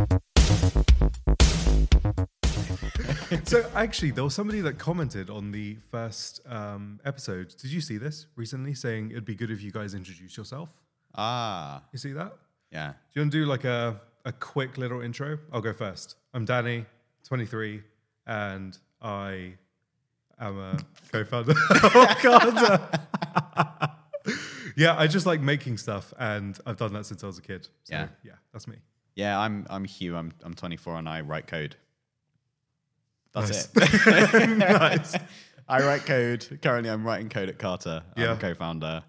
so actually, there was somebody that commented on the first um, episode. Did you see this recently? Saying it'd be good if you guys introduce yourself. Ah, You see that? yeah. Do you want to do like a, a quick little intro? I'll go first. I'm Danny, 23, and I am a co-founder. oh God. yeah, I just like making stuff, and I've done that since I was a kid. So, Yeah. yeah, that's me. Yeah, I'm I'm Hugh. I'm I'm 24 and I write code. That's Nice. it. nice. I write code. Currently, I'm writing code at Carter. I'm Yeah. a co-founder,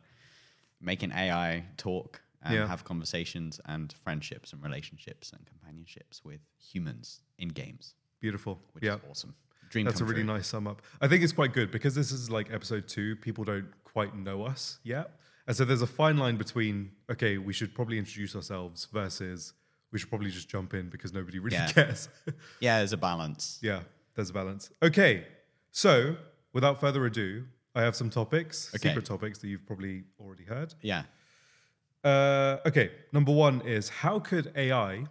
making AI talk and Yeah. have conversations and friendships and relationships and companionships with humans in games, Beautiful. which yeah. is awesome. Dream That's a really true. nice sum up. I think it's quite good because this is like episode two. People don't quite know us yet. And so there's a fine line between, okay, we should probably introduce ourselves versus we should probably just jump in because nobody really Yeah. cares. Yeah, there's a balance. yeah, there's a balance. Okay. So without further ado, I have some topics, Okay. secret topics that you've probably already heard. Yeah. Uh, okay, number one is how could AI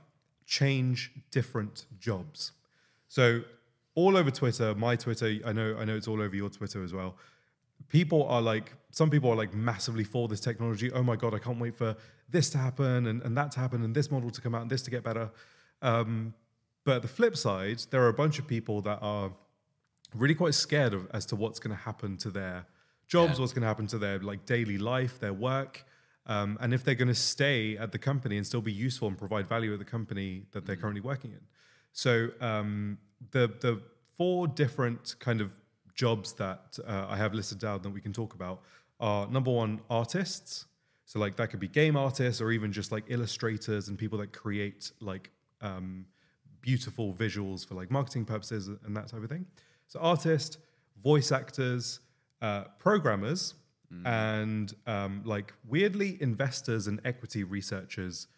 change different jobs? So all over Twitter, my Twitter, I know, I know it's all over your Twitter as well. People are like, some people are like massively for this technology. Oh my god, I can't wait for this to happen and, and that to happen and this model to come out and this to get better. Um, but the flip side, there are a bunch of people that are really quite scared of as to what's going to happen to their jobs, Yeah. what's going to happen to their like daily life, their work, um, and if they're going to stay at the company and still be useful and provide value at the company that they're currently working in. So um, the the four different kind of jobs that uh, I have listed down that we can talk about are number one artists. So like that could be game artists or even just like illustrators and people that create like um, beautiful visuals for like marketing purposes and that type of thing. So artists, voice actors, uh, programmers, and um, like weirdly investors and equity researchers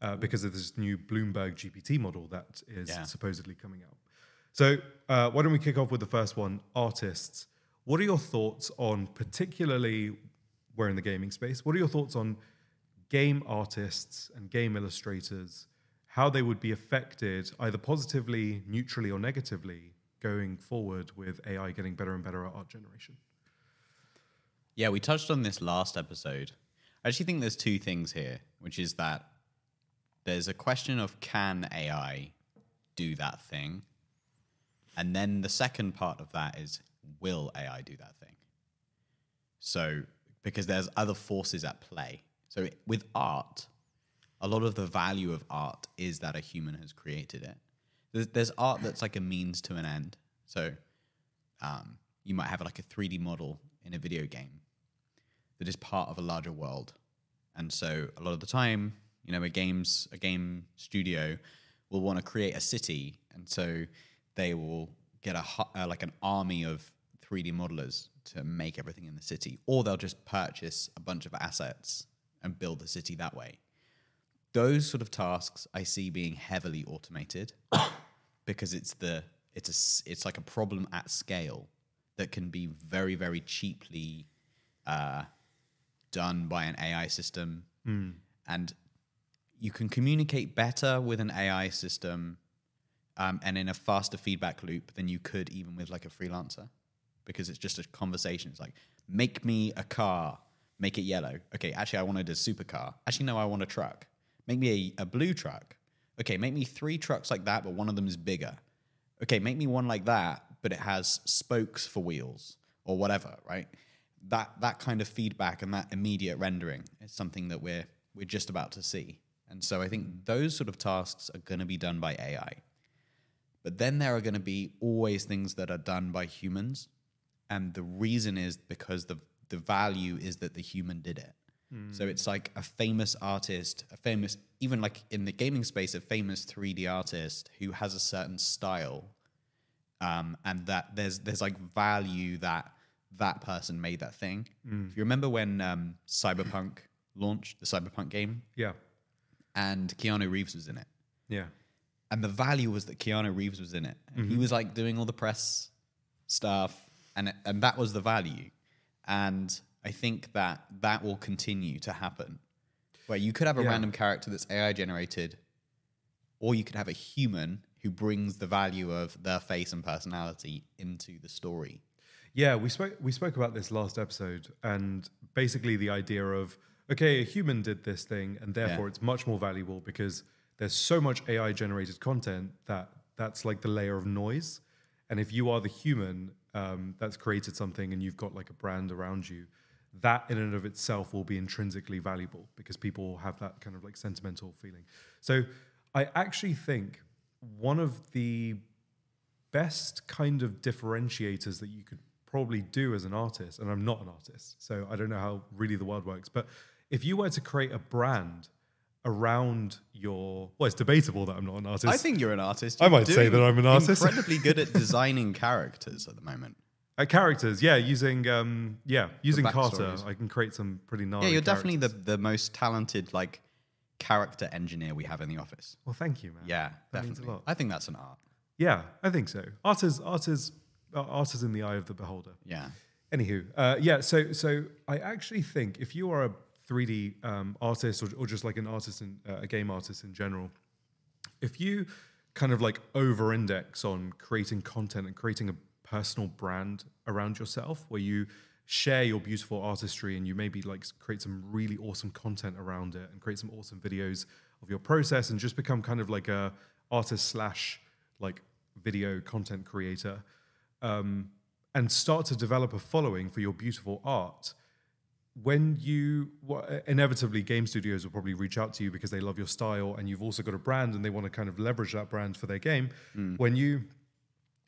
uh, because of this new Bloomberg GPT model that is Yeah. supposedly coming out. So uh, why don't we kick off with the first one, artists? What are your thoughts on particularly we're in the gaming space? What are your thoughts on game artists and game illustrators? How they would be affected either positively, neutrally, or negatively going forward with AI getting better and better at art generation? Yeah, we touched on this last episode. I actually think there's two things here, which is that there's a question of can AI do that thing? And then the second part of that is will AI do that thing? So, because there's other forces at play. So, with art, a lot of the value of art is that a human has created it. There's, there's art that's like a means to an end. So, um, you might have like a 3D model in a video game that is part of a larger world. And so a lot of the time, you know, a games a game studio will want to create a city, and so they will get a uh, like an army of 3D modelers to make everything in the city, or they'll just purchase a bunch of assets and build the city that way. Those sort of tasks I see being heavily automated because it's the it's a it's like a problem at scale that can be very very cheaply uh, done by an AI system, and you can communicate better with an AI system um, and in a faster feedback loop than you could even with like a freelancer because it's just a conversation. It's like, make me a car, make it yellow. Okay, actually, I wanted a supercar. Actually, no, I want a truck. Make me a, a blue truck. Okay, make me three trucks like that, but one of them is bigger. Okay, make me one like that, but it has spokes for wheels or whatever, right? That that kind of feedback and that immediate rendering is something that we're we're just about to see. And so I think those sort of tasks are going to be done by AI. But then there are going to be always things that are done by humans. And the reason is because the, the value is that the human did it. So it's like a famous artist, a famous, even like in the gaming space, a famous 3D artist who has a certain style. Um, and that there's there's like value that that person made that thing. If you remember when um, Cyberpunk launched, the Cyberpunk game, Yeah. and Keanu Reeves was in it Yeah. and the value was that Keanu Reeves was in it. And He was like doing all the press stuff, and and that was the value. And I think that that will continue to happen, where you could have a Yeah. random character that's AI generated, or you could have a human who brings the value of their face and personality into the story. Yeah, we spoke we spoke about this last episode, and basically the idea of okay, a human did this thing, and therefore Yeah. it's much more valuable because there's so much AI generated content that that's like the layer of noise, and if you are the human um, that's created something and you've got like a brand around you, that in and of itself will be intrinsically valuable because people have that kind of like sentimental feeling. So I actually think one of the best kind of differentiators that you could probably do as an artist, and I'm not an artist, so I don't know how really the world works, but if you were to create a brand around your, well, it's debatable that I'm not an artist. I think you're an artist. I You're might say that I'm an artist. Incredibly good at designing characters at the moment. Uh, characters, yeah, using um, yeah, using Carter. I can create some pretty gnarly. Yeah, you're definitely the, the most talented like character engineer we have in the office. Well, thank you, man. Yeah, that means definitely. a lot. I think that's an art. Yeah, I think so. Art is art is uh, art is in the eye of the beholder. Yeah. Anywho, uh, yeah. So, so I actually think if you are a 3D um, artist or, or just like an artist in uh, a game artist in general, if you kind of like over-index on creating content and creating a personal brand around yourself, where you share your beautiful artistry and you maybe like create some really awesome content around it and create some awesome videos of your process and just become kind of like a artist slash like video content creator um, and start to develop a following for your beautiful art, when you well, uh, inevitably game studios will probably reach out to you because they love your style and you've also got a brand and they want to kind of leverage that brand for their game. Mm. When you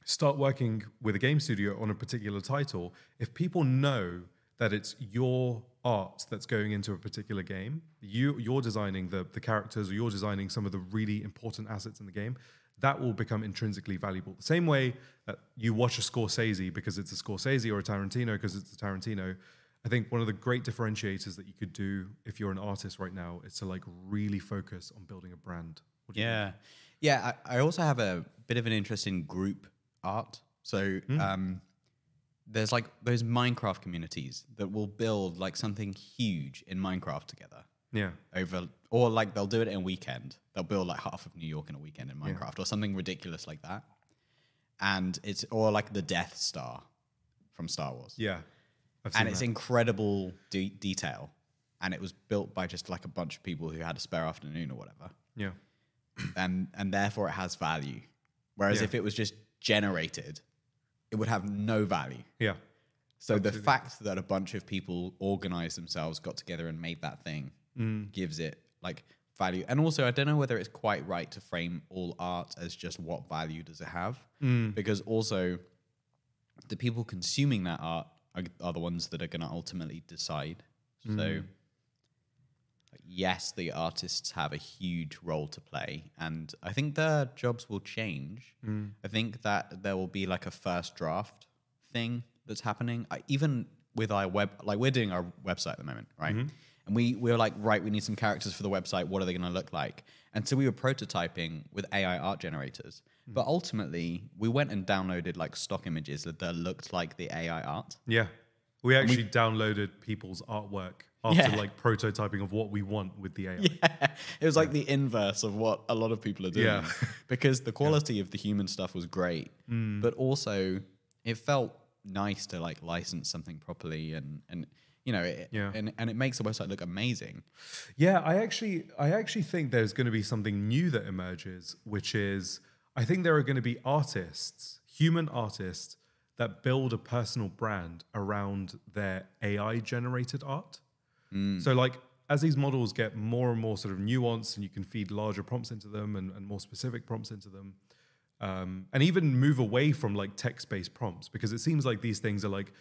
start working with a game studio on a particular title, if people know that it's your art that's going into a particular game, you you're designing the the characters or you're designing some of the really important assets in the game, that will become intrinsically valuable. The same way that you watch a Scorsese because it's a Scorsese or a Tarantino because it's a Tarantino. I think one of the great differentiators that you could do if you're an artist right now is to like really focus on building a brand. What do you Yeah. Yeah. I, I also have a bit of an interest in group art. So um, there's like those Minecraft communities that will build like something huge in Minecraft together Yeah. over, or like they'll do it in a weekend. They'll build like half of New York in a weekend in Minecraft or something ridiculous like that. And it's, or like the Death Star from Star Wars. Yeah. And it's that. incredible de- detail. And it was built by just like a bunch of people who had a spare afternoon or whatever yeah. and and therefore it has value. Whereas Yeah. if it was just generated, it would have no value. Yeah. So the fact that a bunch of people organized themselves, got together, and made that thing Mm. gives it like value. And also, I don't know whether it's quite right to frame all art as just what value does it have, Mm. because also the people consuming that art are, are the ones that are going to ultimately decide. Mm. So yes, the artists have a huge role to play, and I think their jobs will change. Mm. I think that there will be like a first draft thing that's happening. I, even with our web, like we're doing our website at the moment, right? Mm-hmm. And we, we were like, right, we need some characters for the website. What are they going to look like? And so we were prototyping with AI art generators. Hmm. But ultimately, we went and downloaded like stock images that, that looked like the AI art. Yeah. We actually downloaded people's artwork after Yeah. like prototyping of what we want with the AI. Yeah, it was like the inverse of what a lot of people are doing. Yeah. because the quality of the human stuff was great, Mm. but also it felt nice to like license something properly and and you know it, Yeah. and and it makes the website look amazing. Yeah, I actually I actually think there's going to be something new that emerges, which is I think there are going to be artists, human artists that build a personal brand around their AI generated art. So like as these models get more and more sort of nuanced and you can feed larger prompts into them and, and more specific prompts into them, um, and even move away from like text-based prompts because it seems like these things are like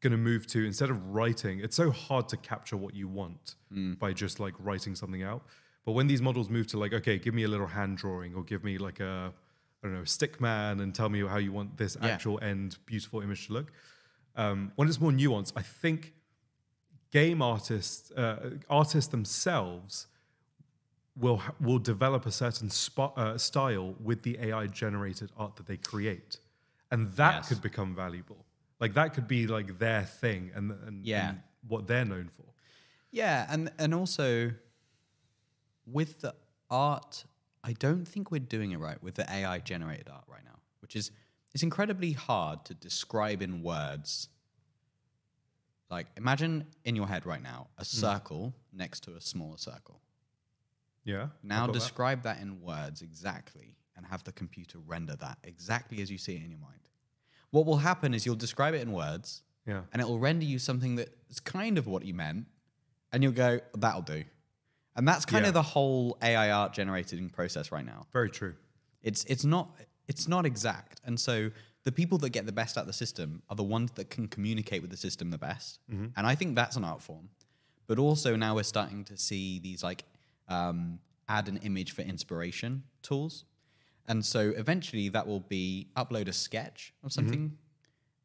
going to move to instead of writing it's so hard to capture what you want by just like writing something out. But when these models move to like okay give me a little hand drawing or give me like a i don't know stick man and tell me how you want this Yeah. actual end beautiful image to look um, when it's more nuanced i think game artists uh, artists themselves will will develop a certain spot, uh, style with the AI generated art that they create, and that Yes. could become valuable. Like that could be like their thing and and, Yeah. and what they're known for. Yeah, and and also with the art, I don't think we're doing it right with the AI generated art right now, which is it's incredibly hard to describe in words. Like imagine in your head right now a hmm. circle next to a smaller circle. Yeah. Now I've that. describe that. in words exactly and have the computer render that exactly as you see it in your mind. What will happen is you'll describe it in words Yeah. and it will render you something that is kind of what you meant and you'll go that'll do. And that's kind Yeah. of the whole AI art generating process right now. Very true. It's it's not it's not exact. And so the people that get the best out of the system are the ones that can communicate with the system the best. And I think that's an art form. But also now we're starting to see these like um, add an image for inspiration tools. And so eventually that will be upload a sketch of something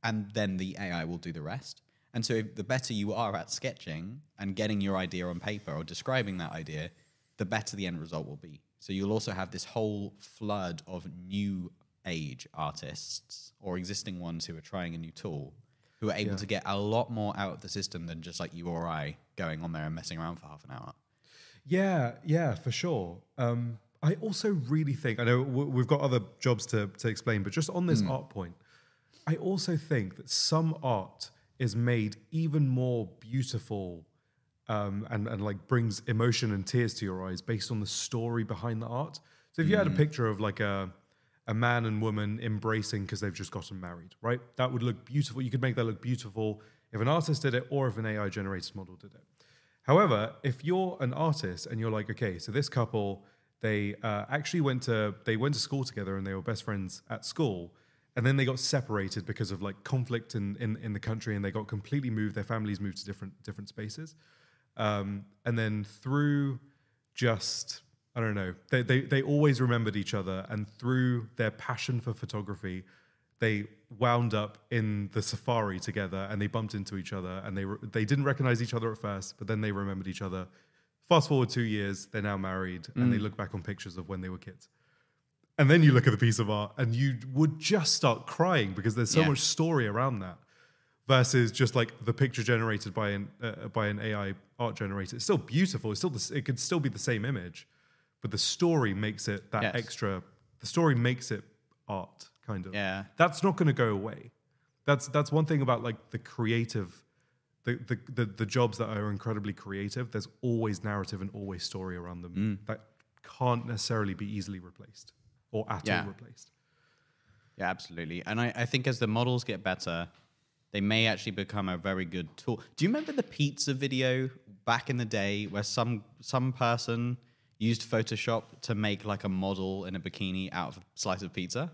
and then the AI will do the rest. And so the better you are at sketching and getting your idea on paper or describing that idea, the better the end result will be. So you'll also have this whole flood of new age artists or existing ones who are trying a new tool who are able to get a lot more out of the system than just like you or I going on there and messing around for half an hour. Yeah, yeah, for sure. Um, I also really think I know w- we've got other jobs to to explain, but just on this art point, I also think that some art is made even more beautiful um, and and like brings emotion and tears to your eyes based on the story behind the art. So if you had a picture of like a a man and woman embracing because they've just gotten married, right? That would look beautiful. You could make that look beautiful if an artist did it or if an AI generated model did it. However, if you're an artist and you're like, okay, so this couple, they uh, actually went to they went to school together and they were best friends at school, and then they got separated because of like conflict in in, in the country, and they got completely moved. Their families moved to different different spaces, um, and then through just I don't know, they, they they always remembered each other, and through their passion for photography, they wound up in the safari together, and they bumped into each other, and they re- they didn't recognize each other at first, but then they remembered each other. Fast forward two years, they're now married, and they look back on pictures of when they were kids. And then you look at the piece of art, and you would just start crying because there's so Yeah. much story around that versus just like the picture generated by an uh, by an AI art generator. It's still beautiful. It's still the, it could still be the same image, but the story makes it that Yes. extra. The story makes it art, kind of. Yeah. that's not going to go away. That's that's one thing about like the creative. The, the, the, the jobs that are incredibly creative, there's always narrative and always story around them Mm. that can't necessarily be easily replaced or at Yeah. all replaced. Yeah, absolutely. And I, I think as the models get better, they may actually become a very good tool. Do you remember the pizza video back in the day where some some person used Photoshop to make like a model in a bikini out of a slice of pizza?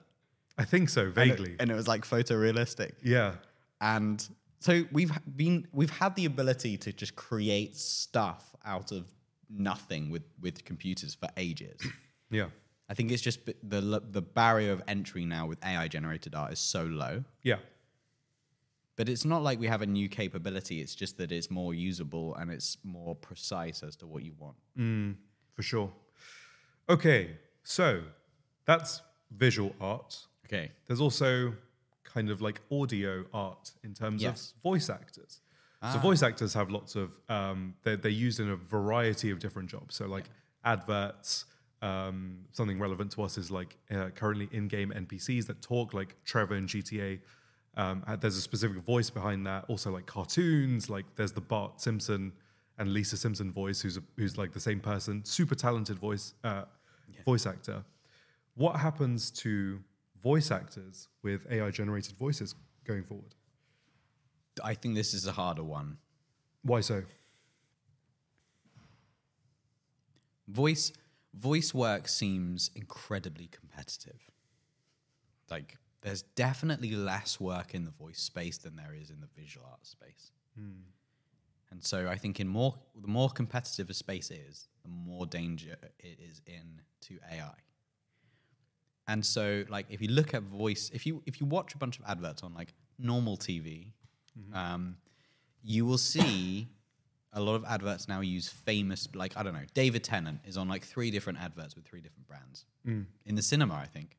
I think so, And it- vaguely. And it was like photorealistic. yeah. And so we've been we've had the ability to just create stuff out of nothing with with computers for ages. Yeah. I think it's just the the barrier of entry now with AI generated art is so low. Yeah. But it's not like we have a new capability. It's just that it's more usable and it's more precise as to what you want. For sure. Okay. So that's visual art. Okay. There's also kind of like audio art in terms Yes. of voice actors. So voice actors have lots of um, they're, they're used in a variety of different jobs. So like adverts. Um, something relevant to us is like uh, currently in-game NPCs that talk like Trevor in GTA. Um, there's a specific voice behind that. Also like cartoons. Like there's the Bart Simpson and Lisa Simpson voice, who's a, who's like the same person. Super talented voice uh, voice actor. What happens to voice actors with AI generated voices going forward? I think this is a harder one. Why so? Voice voice work seems incredibly competitive. Like there's definitely less work in the voice space than there is in the visual art space. And so I think in more the more competitive a space is, the more danger it is in to AI. And so like if you look at voice, if you if you watch a bunch of adverts on like normal TV, um, you will see a lot of adverts now use famous like I don't know, David Tennant is on like three different adverts with three different brands mm. in the cinema, I think.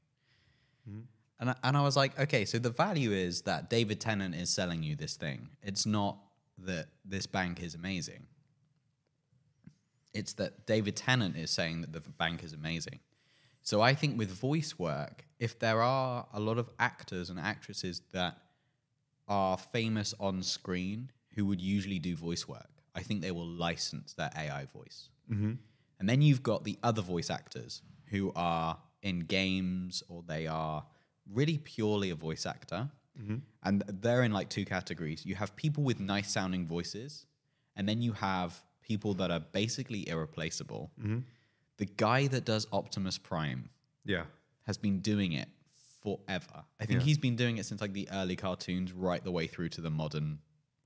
Mm-hmm. And I, and I was like, okay, so the value is that David Tennant is selling you this thing. It's not that this bank is amazing. It's that David Tennant is saying that the bank is amazing. So I think with voice work, if there are a lot of actors and actresses that are famous on screen who would usually do voice work, I think they will license their AI voice. Mm-hmm. And then you've got the other voice actors who are in games or they are really purely a voice actor. Mm-hmm. And they're in like two categories. You have people with nice sounding voices, and then you have people that are basically irreplaceable. Mm-hmm. The guy that does Optimus Prime Yeah. has been doing it forever. I think Yeah. he's been doing it since like the early cartoons right the way through to the modern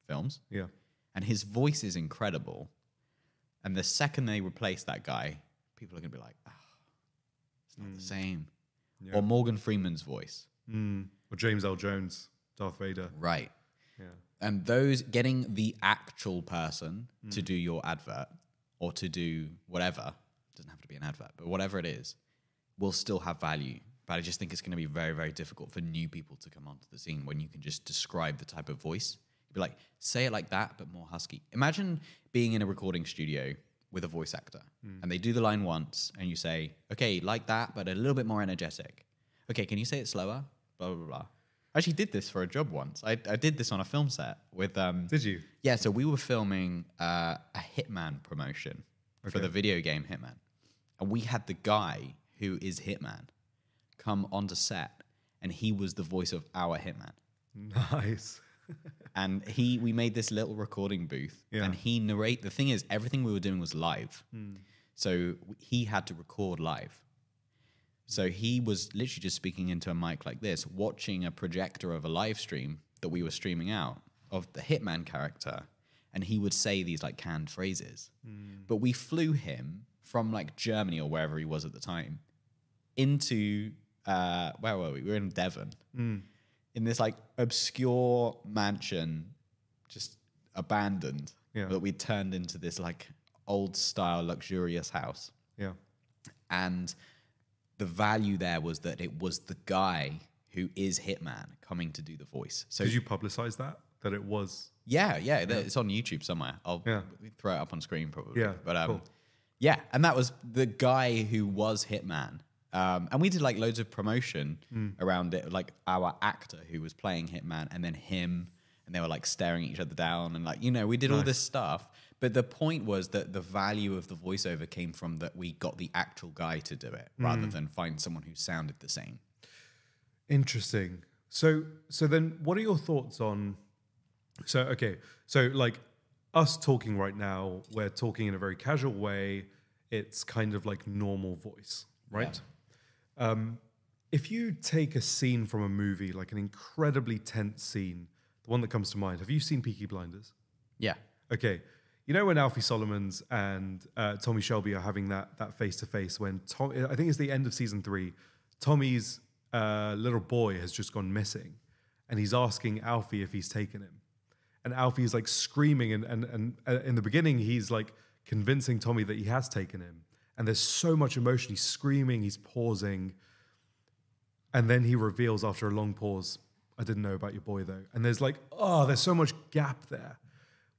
films. Yeah. And his voice is incredible. And the second they replace that guy, people are going to be like, ah, it's not the same. Yeah. Or Morgan Freeman's voice. Mm. Or James Earl Jones, Darth Vader. Right. Yeah. And those getting the actual person to do your advert or to do whatever, doesn't have to be an advert, but whatever it is, will still have value. But I just think it's going to be very, very difficult for new people to come onto the scene when you can just describe the type of voice. Be like, say it like that, but more husky. Imagine being in a recording studio with a voice actor and they do the line once and you say, okay, like that, but a little bit more energetic. Okay, can you say it slower? Blah, blah, blah. I actually did this for a job once. I, I did this on a film set with. Um, Did you? yeah, so we were filming uh, a Hitman promotion for the video game Hitman. And we had the guy who is Hitman come onto set, and he was the voice of our Hitman. Nice. And he, we made this little recording booth, Yeah. and he narrate. The thing is, everything we were doing was live, hmm. so he had to record live. So he was literally just speaking into a mic like this, watching a projector of a live stream that we were streaming out of the Hitman character, and he would say these like canned phrases. Hmm. But we flew him from like Germany or wherever he was at the time into uh, where were we? We were in Devon hmm. In this like obscure mansion, just abandoned, Yeah. that we turned into this like old style luxurious house. Yeah. And the value there was that it was the guy who is Hitman coming to do the voice. So Did you publicize that? That it was. yeah, yeah, th- it's on YouTube somewhere. I'll Yeah. throw it up on screen probably. Yeah, but um, cool. yeah, and that was the guy who was Hitman. Um, and we did like loads of promotion Hmm. around it, like our actor who was playing Hitman, and then him, and they were like staring each other down, and like you know, we did all this stuff. But the point was that the value of the voiceover came from that we got the actual guy to do it, Hmm. rather than find someone who sounded the same. Interesting. So so then what are your thoughts on so okay, so like us talking right now, we're talking in a very casual way. It's kind of like normal voice, right? Um, if you take a scene from a movie, like an incredibly tense scene, the one that comes to mind, have you seen Peaky Blinders? Yeah, Okay. You know when Alfie Solomons and uh, Tommy Shelby are having that that face to face when Tom, I think it's the end of season three. Tommy's uh, little boy has just gone missing, and he's asking Alfie if he's taken him, and Alfie's like screaming, and and and uh, in the beginning he's like convincing Tommy that he has taken him, and there's so much emotion. He's screaming, he's pausing, and then he reveals after a long pause, I didn't know about your boy though. And there's like, oh, there's so much gap there.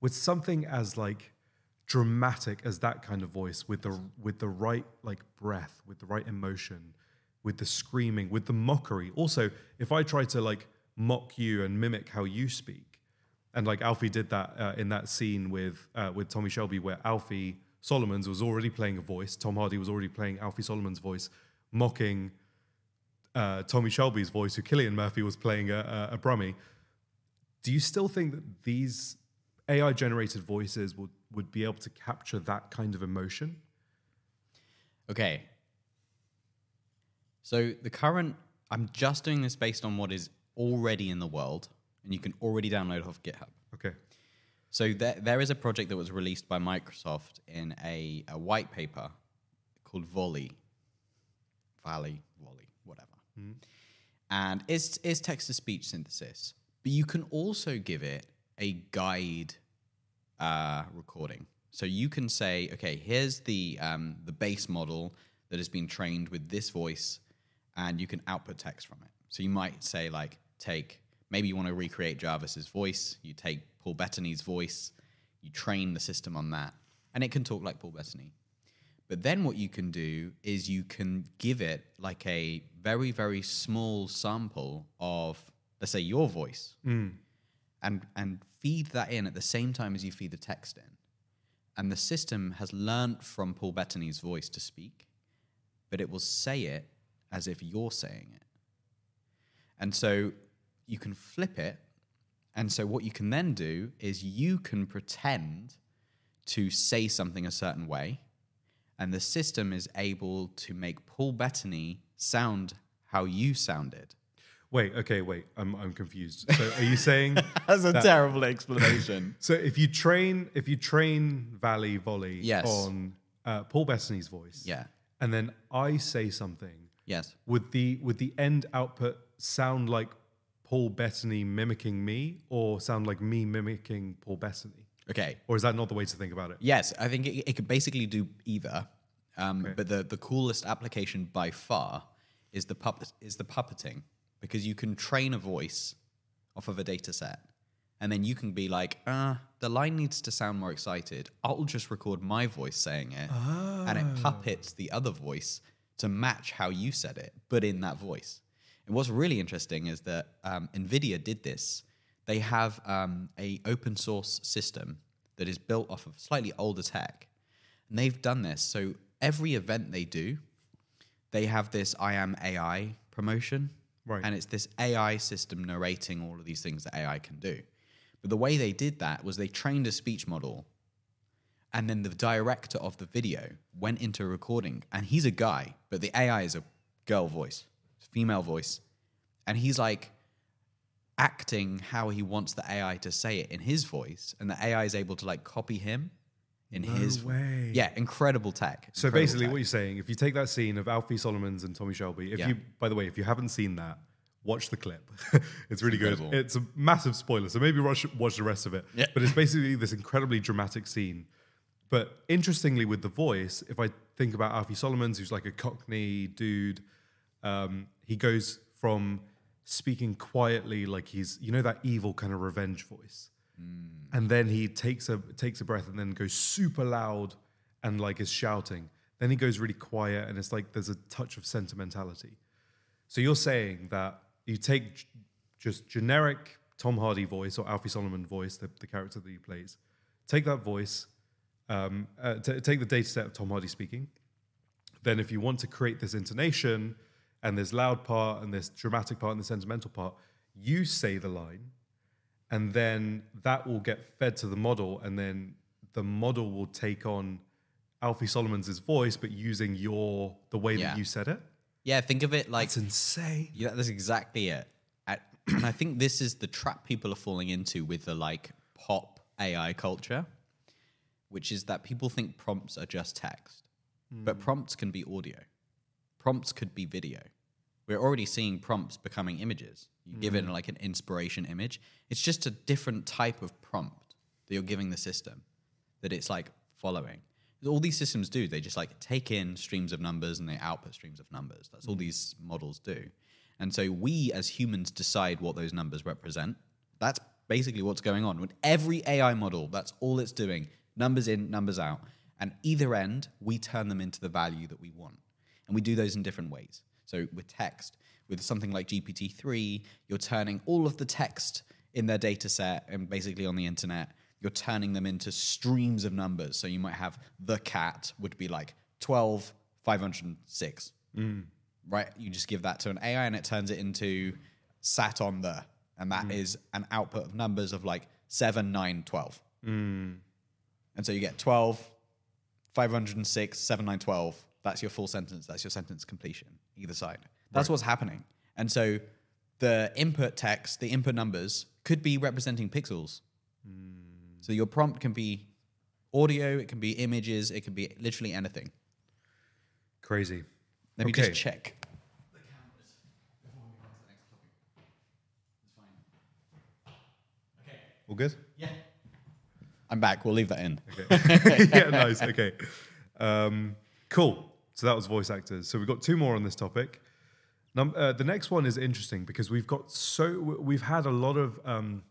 With something as like dramatic as that kind of voice, with the with the right like breath, with the right emotion, with the screaming, with the mockery. Also, if I try to like mock you and mimic how you speak, and like Alfie did that uh, in that scene with uh, with Tommy Shelby, where Alfie Solomons was already playing a voice, Tom Hardy was already playing Alfie Solomon's voice, mocking uh, Tommy Shelby's voice, who Cillian Murphy was playing a, a, a Brummy. Do you still think that these AI generated voices would, would be able to capture that kind of emotion? Okay. So the current, I'm just doing this based on what is already in the world, and you can already download off GitHub. Okay. So there, there is a project that was released by Microsoft in a, a white paper called Volley, Valley, Volley, whatever. And it's, it's text to speech synthesis, but you can also give it a guide uh, recording. So you can say, okay, here's the um, the base model that has been trained with this voice, and you can output text from it. So you might say, like, take maybe you want to recreate Jarvis's voice. You take Paul Bettany's voice, you train the system on that, and it can talk like Paul Bettany. But then what you can do is you can give it like a very, very small sample of, let's say, your voice mm. and, and feed that in at the same time as you feed the text in. And the system has learnt from Paul Bettany's voice to speak, but it will say it as if you're saying it. And so you can flip it. And so what you can then do is you can pretend to say something a certain way, and the system is able to make Paul Bettany sound how you sounded. Wait, okay, wait. I'm I'm confused. So are you saying That's a that- terrible explanation. so if you train if you train Valley Volley Yes. on uh, Paul Bettany's voice, yeah. and then I say something, Yes. would the would the end output sound like Paul Bettany mimicking me, or sound like me mimicking Paul Bettany, Okay. or is that not the way to think about it? Yes, I think it, it could basically do either. Um, But the, the coolest application by far is the puppet is the puppeting because you can train a voice off of a data set, and then you can be like, uh, the line needs to sound more excited. I'll just record my voice saying it, and it puppets the other voice to match how you said it, but in that voice. And what's really interesting is that um, NVIDIA did this. They have um, a open source system that is built off of slightly older tech, and they've done this. So every event they do, they have this I am AI promotion. Right. And it's this AI system narrating all of these things that AI can do. But the way they did that was they trained a speech model and then the director of the video went into a recording and he's a guy, but the AI is a girl voice, female voice. And he's like acting how he wants the AI to say it in his voice, and the AI is able to like copy him in his way. Yeah, incredible tech. So incredible basically, tech. what you're saying, if you take that scene of Alfie Solomons and Tommy Shelby, if Yeah. you, by the way, if you haven't seen that, watch the clip. it's really good. It's a massive spoiler, so maybe watch, watch the rest of it. Yeah. But it's basically this incredibly dramatic scene. But interestingly, with the voice, if I think about Alfie Solomons, who's like a Cockney dude, um, he goes from speaking quietly, like he's, you know, that evil kind of revenge voice and then he takes a takes a breath and then goes super loud and like is shouting. Then he goes really quiet and it's like there's a touch of sentimentality. So you're saying that you take just generic Tom Hardy voice or Alfie Solomon voice, the, the character that he plays, take that voice, um, uh, t- take the data set of Tom Hardy speaking. Then if you want to create this intonation and this loud part and this dramatic part and the sentimental part, you say the line and then that will get fed to the model and then the model will take on alfie solomon's voice but using your the way Yeah. that you said it yeah, think of it like it's insane Yeah, that's exactly it. And I think this is the trap people are falling into with the like pop AI culture, which is that people think prompts are just text, but hmm. prompts can be audio. Prompts could be video. We're already seeing prompts becoming images. You give it mm. like an inspiration image. It's just a different type of prompt that you're giving the system that it's like following. All these systems do, they just like take in streams of numbers and they output streams of numbers. That's all mm. these models do. And so we as humans decide what those numbers represent. That's basically what's going on. With every AI model, that's all it's doing numbers in, numbers out. And either end, we turn them into the value that we want. And we do those in different ways. So with text, with something like GPT-3, you're turning all of the text in their data set and basically on the internet, you're turning them into streams of numbers. So you might have the cat would be like 12, 506. Mm. Right? You just give that to an AI and it turns it into sat on the. And that mm. is an output of numbers of like 7, 9, 12. Mm. And so you get 12, 506, 7, 9, 12. That's your full sentence. That's your sentence completion, either side. That's what's happening. And so the input text, the input numbers could be representing pixels. So your prompt can be audio, it can be images, it can be literally anything. crazy Let me just check. Okay. All good Yeah. I'm back. We'll leave that in. yeah nice okay um, cool so that was voice actors so we've got two more on this topic uh, the next one is interesting because we've got so we've had a lot of um,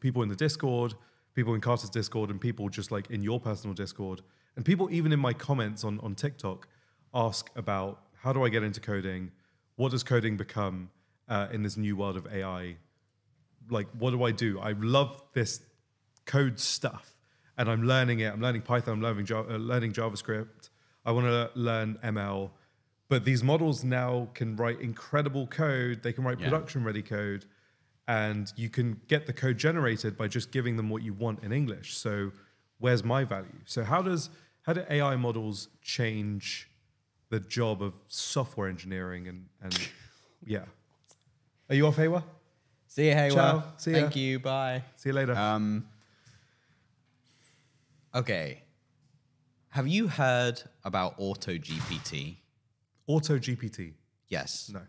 people in the discord people in carter's discord and people just like in your personal discord And people, even in my comments on, on TikTok, ask about how do I get into coding? What does coding become uh, in this new world of AI? Like, what do I do? I love this code stuff and I'm learning it. I'm learning Python, I'm learning, uh, learning JavaScript. I want to learn ML. But these models now can write incredible code, they can write Yeah. production ready code, and you can get the code generated by just giving them what you want in English. So, where's my value? So, how does how do AI models change the job of software engineering and and yeah? Are you off, Haywa? See you, Haywa. Ciao. See ya. Thank you. Bye. See you later. Um, okay. Have you heard about Auto GPT? Auto GPT. Yes. No.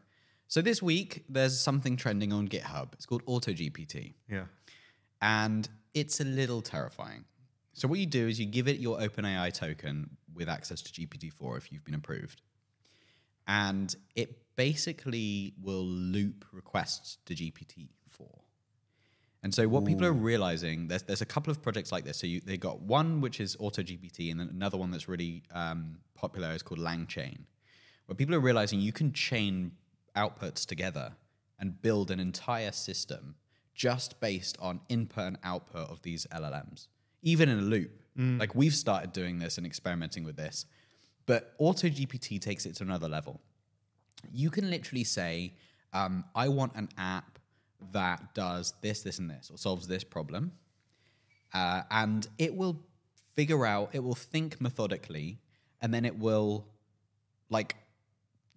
So this week, there's something trending on GitHub. It's called Auto GPT. Yeah. and it's a little terrifying. So what you do is you give it your OpenAI token with access to GPT-4 if you've been approved, and it basically will loop requests to GPT-4. And so what people are realizing, there's there's a couple of projects like this. So you, they got one which is AutoGPT, and then another one that's really um, popular is called LangChain, where people are realizing you can chain outputs together and build an entire system just based on input and output of these LLMs, even in a loop. Like we've started doing this and experimenting with this, but AutoGPT takes it to another level you can literally say, um, I want an app that does this, this, and this, or solves this problem. Uh, and it will figure out, it will think methodically, and then it will like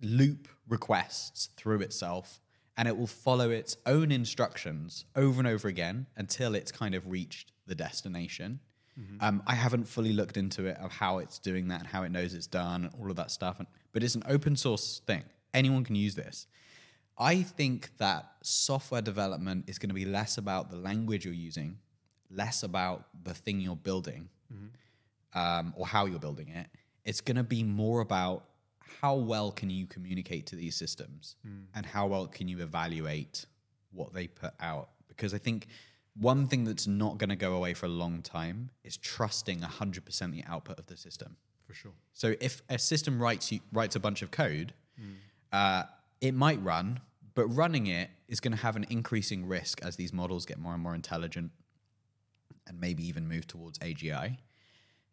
loop requests through itself and it will follow its own instructions over and over again until it's kind of reached the destination. Um, I haven't fully looked into it of how it's doing that and how it knows it's done and all of that stuff. And, but it's an open source thing. Anyone can use this. I think that software development is going to be less about the language you're using, less about the thing you're building, um, or how you're building it. It's going to be more about how well can you communicate to these systems and how well can you evaluate what they put out. Because I think one thing that's not going to go away for a long time is trusting 100% the output of the system. For sure. So if a system writes you, writes a bunch of code, uh, it might run, but running it is going to have an increasing risk as these models get more and more intelligent, and maybe even move towards AGI.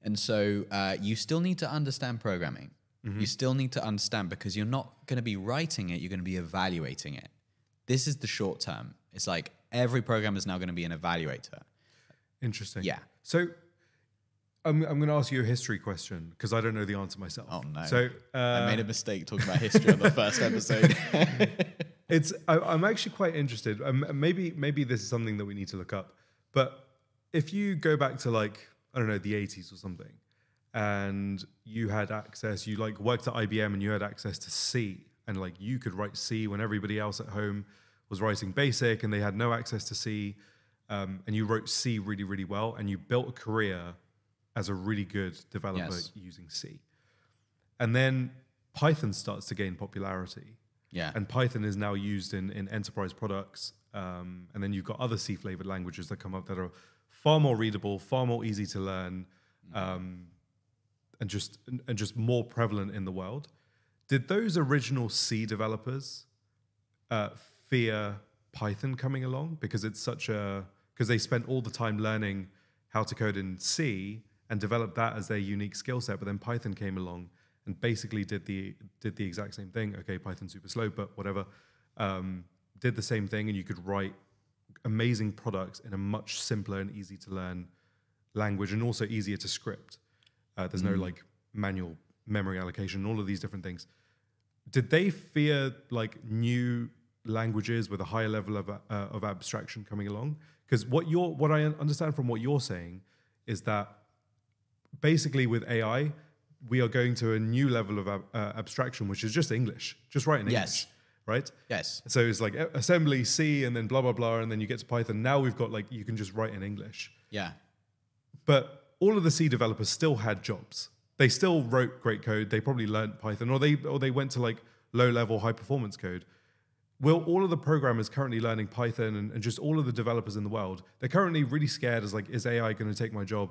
And so uh, you still need to understand programming. You still need to understand because you're not going to be writing it; you're going to be evaluating it. This is the short term. It's like every program is now going to be an evaluator. Interesting. Yeah. So I'm, I'm going to ask you a history question because I don't know the answer myself. Oh no! So uh, I made a mistake talking about history on the first episode. it's I, I'm actually quite interested. Um, maybe maybe this is something that we need to look up. But if you go back to like I don't know the 80s or something, and you had access, you like worked at IBM and you had access to C, and like you could write C when everybody else at home was writing BASIC and they had no access to C, um, and you wrote C really really well, and you built a career as a really good developer Yes. using C. And then Python starts to gain popularity. yeah. And Python is now used in, in enterprise products. Um, and then you've got other C flavored languages that come up that are far more readable, far more easy to learn, um, and just and just more prevalent in the world. Did those original C developers uh, fear Python coming along because it's such a because they spent all the time learning how to code in C and developed that as their unique skill set. But then Python came along and basically did the did the exact same thing. Okay, Python's super slow, but whatever. Um, did the same thing, and you could write amazing products in a much simpler and easy to learn language, and also easier to script. Uh, there's no like manual memory allocation, all of these different things. Did they fear like new languages with a higher level of uh, of abstraction coming along? Because what you're what I understand from what you're saying is that basically with AI, we are going to a new level of ab- uh, abstraction, which is just English, just writing Yes. English, right? yes. So it's like assembly C and then blah blah blah, and then you get to Python. Now we've got like you can just write in English. Yeah. But all of the C developers still had jobs. They still wrote great code. They probably learned Python, or they or they went to like low level, high performance code. Will all of the programmers currently learning Python and, and just all of the developers in the world, they're currently really scared as like, is AI going to take my job?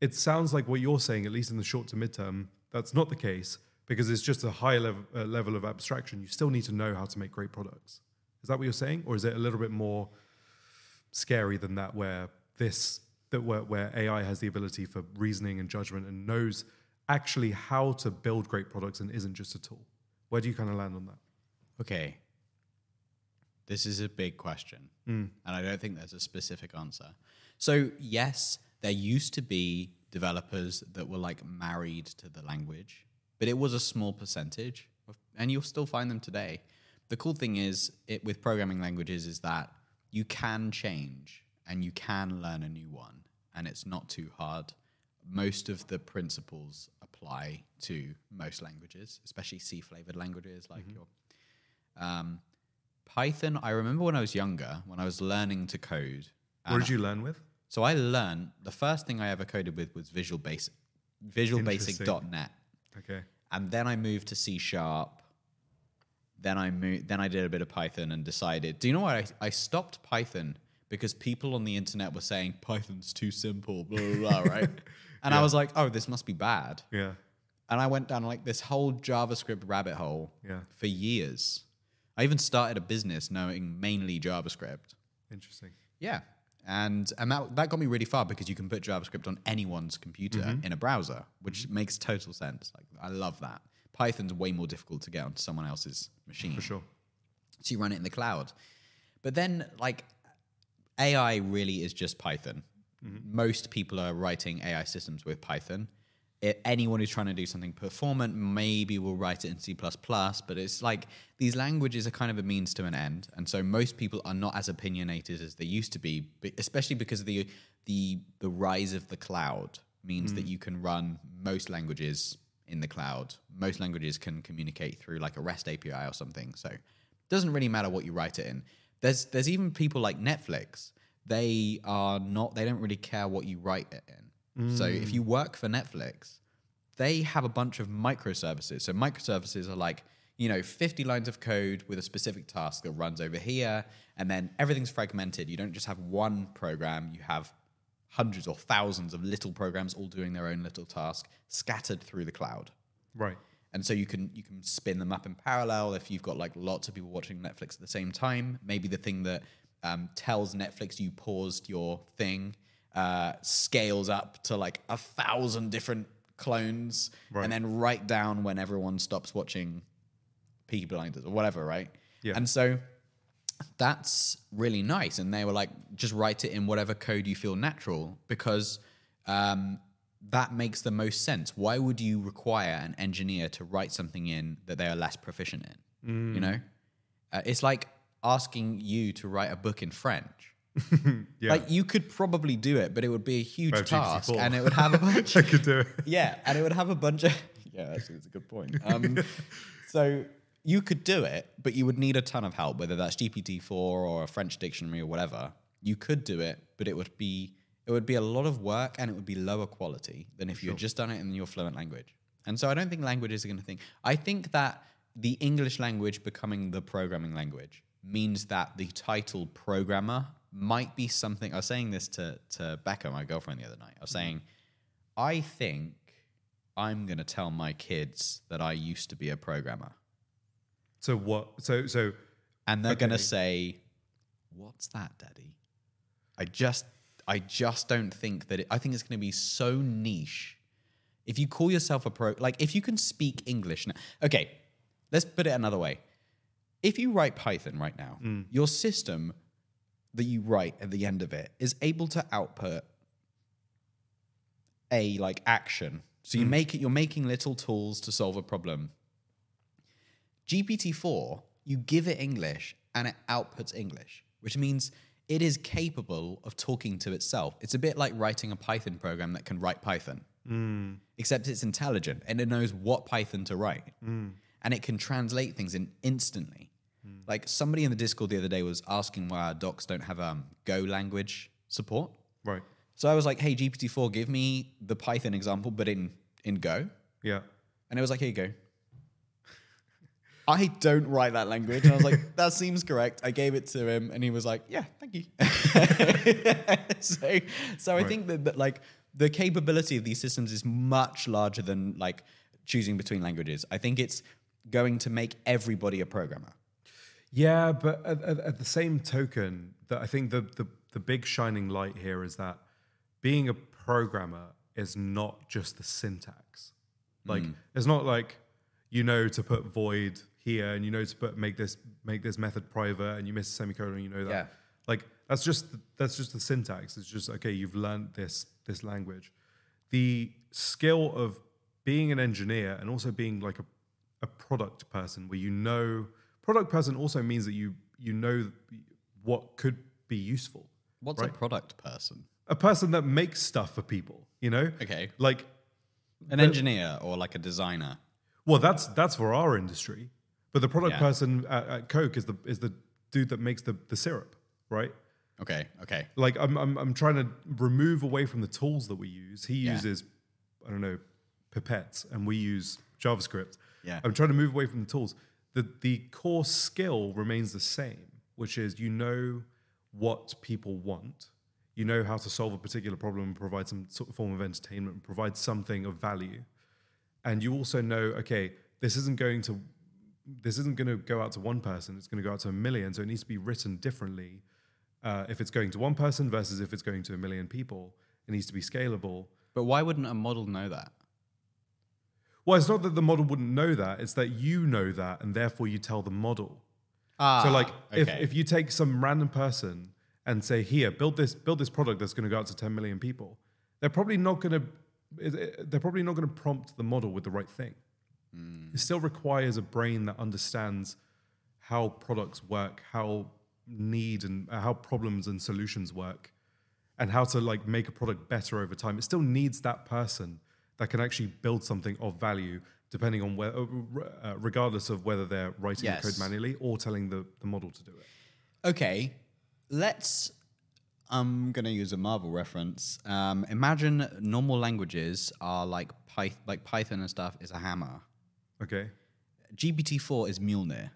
It sounds like what you're saying, at least in the short to midterm, that's not the case because it's just a high level, uh, level of abstraction. You still need to know how to make great products. Is that what you're saying, or is it a little bit more scary than that, where this that where, where AI has the ability for reasoning and judgment and knows actually how to build great products and isn't just a tool? Where do you kind of land on that? Okay. This is a big question. And I don't think there's a specific answer. So, yes, there used to be developers that were like married to the language, but it was a small percentage. And you'll still find them today. The cool thing is it with programming languages is that you can change and you can learn a new one and it's not too hard. Most of the principles apply to most languages, especially C flavored languages like your um, Python, I remember when I was younger, when I was learning to code. What did you learn with? So I learned the first thing I ever coded with was Visual Basic, Visual Basic. .NET, Okay. and then I moved to C Sharp. Then I moved. Then I did a bit of Python and decided. Do you know what? I, I stopped Python because people on the internet were saying Python's too simple, blah blah blah, right? And I was like, oh, this must be bad. Yeah. And I went down like this whole JavaScript rabbit hole Yeah. for years. I even started a business knowing mainly JavaScript. Interesting. Yeah. And and that that got me really far because you can put JavaScript on anyone's computer Mm-hmm. in a browser, which makes total sense. Like I love that. Python's way more difficult to get onto someone else's machine. For sure. So you run it in the cloud. But then like AI really is just Python. Most people are writing AI systems with Python. Anyone who's trying to do something performant maybe will write it in C++, but it's like these languages are kind of a means to an end. And so most people are not as opinionated as they used to be, especially because of the the the rise of the cloud means that mm. you can run most languages in the cloud. Most languages can communicate through like a REST API or something. So it doesn't really matter what you write it in. There's there's even people like Netflix. They are not they don't really care what you write it in. So if you work for Netflix, they have a bunch of microservices. So microservices are like, you know, 50 lines of code with a specific task that runs over here, and then everything's fragmented. You don't just have one program, you have hundreds or thousands of little programs all doing their own little task scattered through the cloud. Right. And so you can you can spin them up in parallel if you've got like lots of people watching Netflix at the same time. Maybe the thing that um, tells Netflix you paused your thing uh, scales up to like a thousand different clones, Right. and then write down when everyone stops watching Peaky Blinders or whatever, right? Yeah. And so that's really nice. And they were like, just write it in whatever code you feel natural because um, that makes the most sense. Why would you require an engineer to write something in that they are less proficient in? You know, uh, it's like asking you to write a book in French. Yeah. Like you could probably do it, but it would be a huge Well, task, GPT-4. and it would have a bunch. I could do it. Yeah, and it would have a bunch of. Yeah, actually, that's a good point. Um, so you could do it, but you would need a ton of help, whether that's GPT-4 or a French dictionary or whatever. You could do it, but it would be it would be a lot of work and it would be lower quality than if you had just done it in your fluent language. And so I don't think languages are going to think. I think that the English language becoming the programming language means that the title programmer might be something. I was saying this to to Becca, my girlfriend, the other night. I was mm-hmm. saying, I think I'm going to tell my kids that I used to be a programmer. So what? So so And they're going to say, "What's that, daddy?" I just I just don't think that it, I think it's going to be so niche. If you call yourself a pro like if you can speak English now. Okay, let's put it another way. If you write Python right now, mm. your system that you write at the end of it is able to output a like action. So you mm. make it you're making little tools to solve a problem. GPT-4, you give it English and it outputs English, which means it is capable of talking to itself. It's a bit like writing a Python program that can write Python, mm. except it's intelligent and it knows what Python to write. Mm. And it can translate things in instantly. Like somebody in the Discord the other day was asking why our docs don't have um, Go language support. right. So I was like, hey, GPT-4, give me the Python example, but in, in Go. Yeah. And it was like, here you go. I don't write that language. And I was like, that seems correct. I gave it to him and he was like, yeah, thank you. so so I think that, that like the capability of these systems is much larger than like choosing between languages. I think it's going to make everybody a programmer. Yeah, but at, at, at the same token, that I think the, the the big shining light here is that being a programmer is not just the syntax. Like mm. it's not like you know to put void here and you know to put make this make this method private and you miss a semicolon, you know that. Yeah. Like that's just that's just the syntax. It's just okay, you've learned this this language. The skill of being an engineer and also being like a, a product person where you know product person also means that you you know what could be useful. What's a product person? A person that makes stuff for people, you know? Okay. Like An engineer or like a designer. well that's that's for our industry. But the product Yeah. person at, at Coke is the is the dude that makes the, the syrup, right? Okay, okay. like I'm, I'm I'm trying to remove away from the tools that we use. He Yeah. uses I don't know pipettes, and we use JavaScript. Yeah. I'm trying to move away from the tools. The the core skill remains the same, which is you know what people want. You know how to solve a particular problem provide some sort of form of entertainment, provide something of value. And you also know, okay, this isn't going to this isn't going to go out to one person. It's going to go out to a million. So it needs to be written differently. Uh, if it's going to one person versus if it's going to a million people, it needs to be scalable. But why wouldn't a model know that? Well, it's not that the model wouldn't know that; it's that you know that, and therefore you tell the model. Ah, so, like, if, okay. if you take some random person and say, "Here, build this, build this product that's going to go out to 10 million people," they're probably not going to, they're probably not going to prompt the model with the right thing. Hmm. It still requires a brain that understands how products work, how need and uh, how problems and solutions work, and how to like make a product better over time. It still needs that person that can actually build something of value, depending on where, uh, regardless of whether they're writing the code manually or telling the, the model to do it. Okay, let's. I'm gonna use a Marvel reference. Um, imagine normal languages are like Pyth- like Python and stuff is a hammer. Okay. GPT-4 is Mjolnir.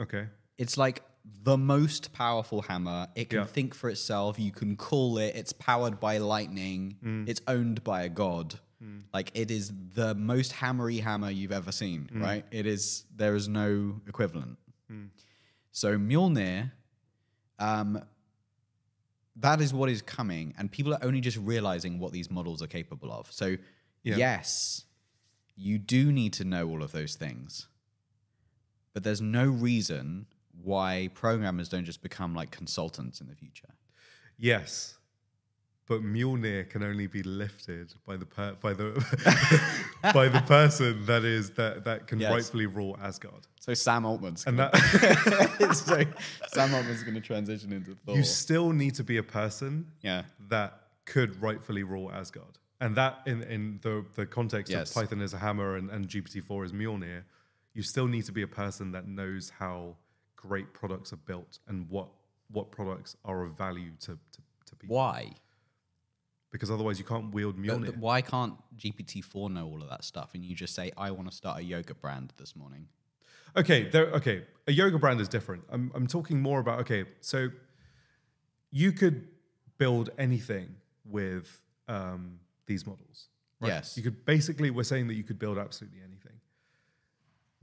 Okay. It's like the most powerful hammer. It can Yeah. think for itself. You can call it. It's powered by lightning. Mm. It's owned by a god. Like it is the most hammery hammer you've ever seen, Mm. right? It is. There is no equivalent. So Mjolnir, um, that is what is coming, and people are only just realizing what these models are capable of. So Yeah. yes, you do need to know all of those things but there's no reason why programmers don't just become like consultants in the future. Yes. But Mjolnir can only be lifted by the per- by the by the person that is that that can Yes. rightfully rule Asgard. So Sam Altman's And gonna, that so Sam Altman's going to transition into Thor. you still need to be a person yeah, that could rightfully rule Asgard. And that in, in the, the context Yes. of Python as a hammer and, and GPT-4 as Mjolnir, you still need to be a person that knows how great products are built and what what products are of value to, to, to people. why? Because otherwise you can't wield Mjolnir. but why can't GPT-4 know all of that stuff and you just say, "I want to start a yoga brand this morning"? Okay, there, okay. A yoga brand is different. I'm, I'm talking more about okay. So you could build anything with um, these models. Right? Yes. You could basically. We're saying that you could build absolutely anything.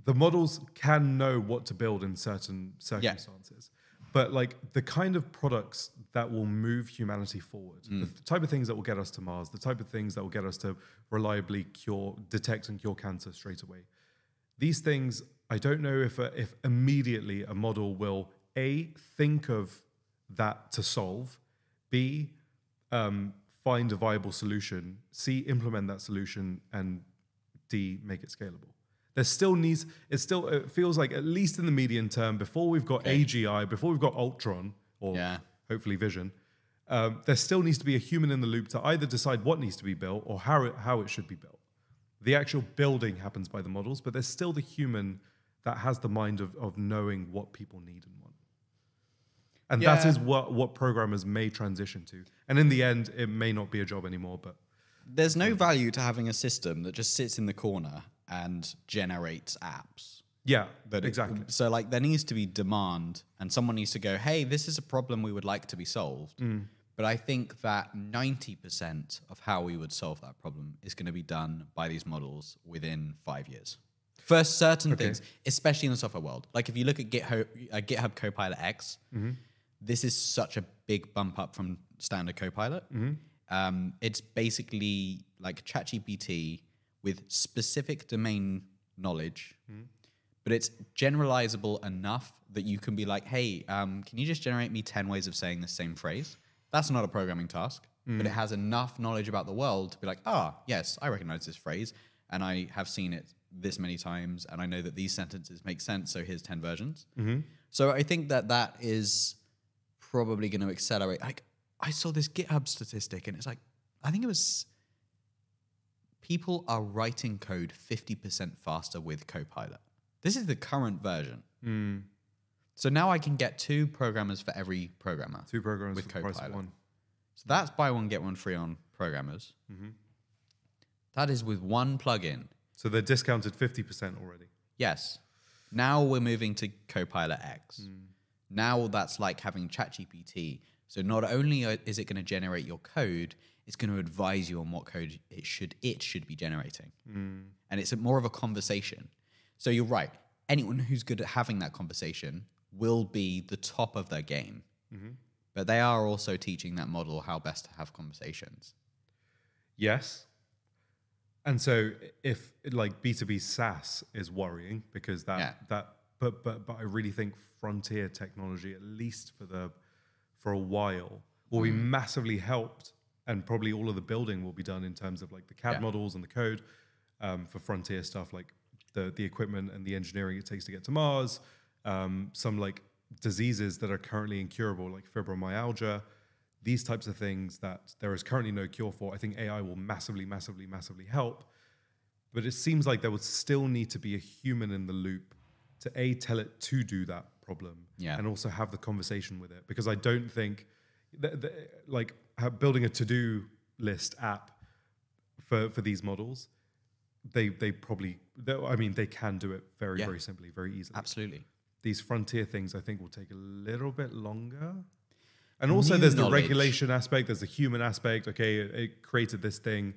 The models can know what to build in certain circumstances, but like the kind of products that will move humanity forward, the type of things that will get us to Mars, the type of things that will get us to reliably cure, detect, and cure cancer straight away. These things i don't know if a, if immediately a model will a think of that to solve b um, find a viable solution c implement that solution and d make it scalable there still needs it still it feels like at least in the medium term before we've got agi before we've got ultron or Yeah. hopefully vision um, there still needs to be a human in the loop to either decide what needs to be built or how it, how it should be built the actual building happens by the models, but there's still the human that has the mind of, of knowing what people need and want. And that Yeah. is what, what programmers may transition to. And in the end, it may not be a job anymore, but There's no value to having a system that just sits in the corner and generates apps. yeah, it- exactly. so like there needs to be demand and someone needs to go, hey, this is a problem we would like to be solved. Mm. But I think that 90% of how we would solve that problem is going to be done by these models within five years. For certain things, especially in the software world. Like if you look at GitHub, uh, GitHub Copilot X, this is such a big bump up from standard Copilot. Um, it's basically like ChatGPT with specific domain knowledge, but it's generalizable enough that you can be like, hey, um, can you just generate me 10 ways of saying the same phrase? That's not a programming task, but it has enough knowledge about the world to be like, ah, yes, I recognize this phrase and I have seen it this many times and I know that these sentences make sense. So here's 10 versions. So I think that that is probably going to accelerate. Like, I saw this GitHub statistic and it's like, I think it was people are writing code 50% faster with Copilot. This is the current version. Hmm. So now I can get two programmers for every programmer. Two programmers With with for the price of Copilot. one. So that's buy one, get one free on programmers. Mm-hmm. That is with one plugin. So they're discounted 50% already. Yes. Now we're moving to Copilot X. Hmm. Now that's like having ChatGPT. So not only uh, is it going to generate your code, it's going to advise you on what code it should it should be generating, and it's a, more of a conversation. So you're right. Anyone who's good at having that conversation will be the top of their game. But they are also teaching that model how best to have conversations. Yes. And so if like B2B SaaS is worrying because that Yeah. that but but but I really think frontier technology, at least for the for a while, will be Mm. massively helped and probably all of the building will be done in terms of like the CAD Yeah. models and the code um, for frontier stuff like the the equipment and the engineering it takes to get to Mars, um, some like diseases that are currently incurable like fibromyalgia, these types of things that there is currently no cure for. I think AI will massively, massively, massively help. But it seems like there would still need to be a human in the loop to a tell it to do that problem, Yeah. and also have the conversation with it. Because I don't think that, that- like building a to do list app for for these models, they they probably they- I mean they can do it very Yeah. very simply, very easily. Absolutely. These frontier things I think will take a little bit longer. And also, New there's the regulation aspect. There's the human aspect. Okay, it, it created this thing,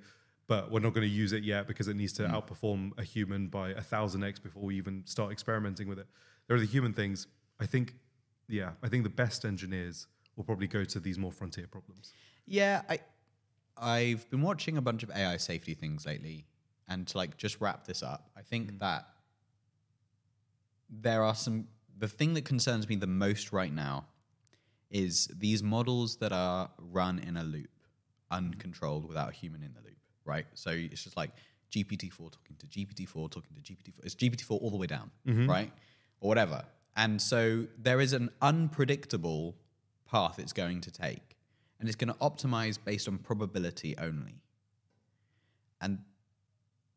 but we're not going to use it yet because it needs to mm. outperform a human by a thousand x before we even start experimenting with it. There are the human things. I think, yeah, I think the best engineers will probably go to these more frontier problems. Yeah, I I've been watching a bunch of AI safety things lately, and to like just wrap this up, I think mm. that there are some. The thing that concerns me the most right now is these models that are run in a loop, uncontrolled, without a human in the loop. Right, so it's just like GPT four talking to GPT four talking to GPT four. It's GPT four all the way down, mm-hmm. right, or whatever. And so there is an unpredictable path it's going to take, and it's going to optimize based on probability only. And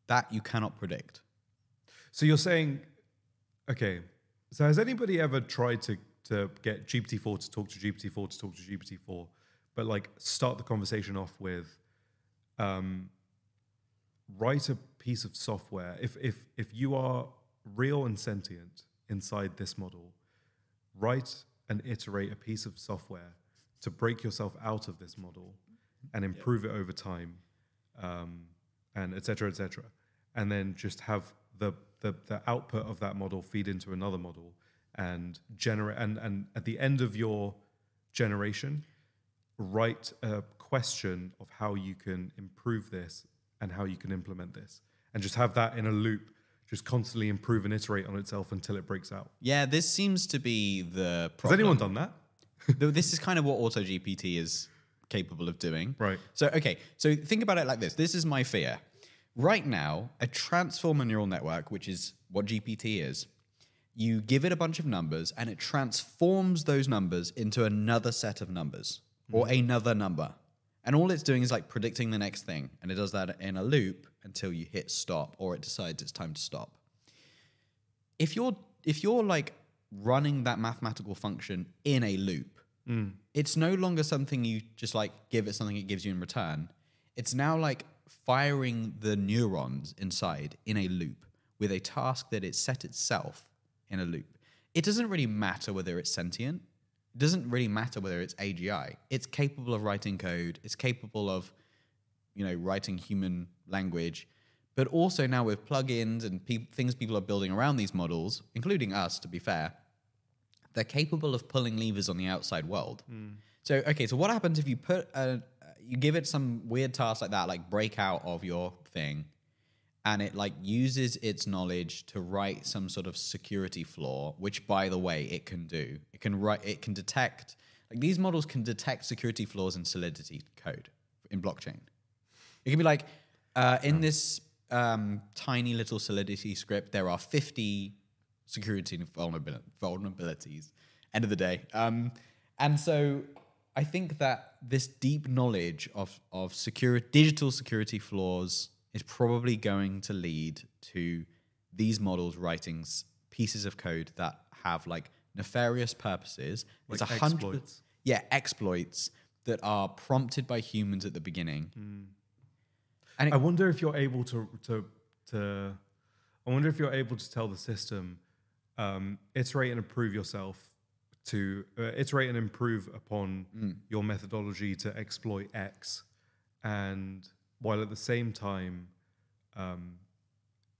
that you cannot predict. So you're saying, okay, so has anybody ever tried to to get GPT-4 to talk to GPT-4 to talk to GPT-4, but like start the conversation off with, um, write a piece of software. If if if you are real and sentient inside this model, write and iterate a piece of software to break yourself out of this model and improve it over time um, and et cetera, et cetera. And then just have the, the, the output of that model feed into another model and generate, and, and at the end of your generation, write a question of how you can improve this and how you can implement this. And just have that in a loop, just constantly improve and iterate on itself until it breaks out. Yeah, this seems to be the Has anyone done that? Though this is kind of what AutoGPT is capable of doing. Right. So, okay, so think about it like this. This is my fear. Right now, a transformer neural network, which is what GPT is, you give it a bunch of numbers and it transforms those numbers into another set of numbers hmm. or another number. And all it's doing is like predicting the next thing. And it does that in a loop until you hit stop or it decides it's time to stop if you're if you're like running that mathematical function in a loop mm. it's no longer something you just like give it something it gives you in return it's now like firing the neurons inside in a loop with a task that it set itself in a loop it doesn't really matter whether it's sentient it doesn't really matter whether it's AGI. It's capable of writing code. It's capable of, you know, writing human language. But also now with plugins and pe- things people are building around these models, including us, to be fair, they're capable of pulling levers on the outside world. So, okay, so what happens if you put a, you give it some weird task like that, like break out of your thing, and it like uses its knowledge to write some sort of security flaw, which by the way, it can do. It can write, it can detect, like these models can detect security flaws in Solidity code in blockchain. It can be like, uh, in this um, tiny little Solidity script, there are 50 security vulnerabil- vulnerabilities. End of the day. Um, and so I think that this deep knowledge of, of security, digital security flaws is probably going to lead to these models writing pieces of code that have like nefarious purposes. Like it's a hundred, exploits. yeah, exploits that are prompted by humans at the beginning. Hmm. And I wonder if you're able to to to. I wonder if you're able to tell the system, um, iterate and improve yourself to uh, iterate and improve upon your methodology to exploit X, and while at the same time, um,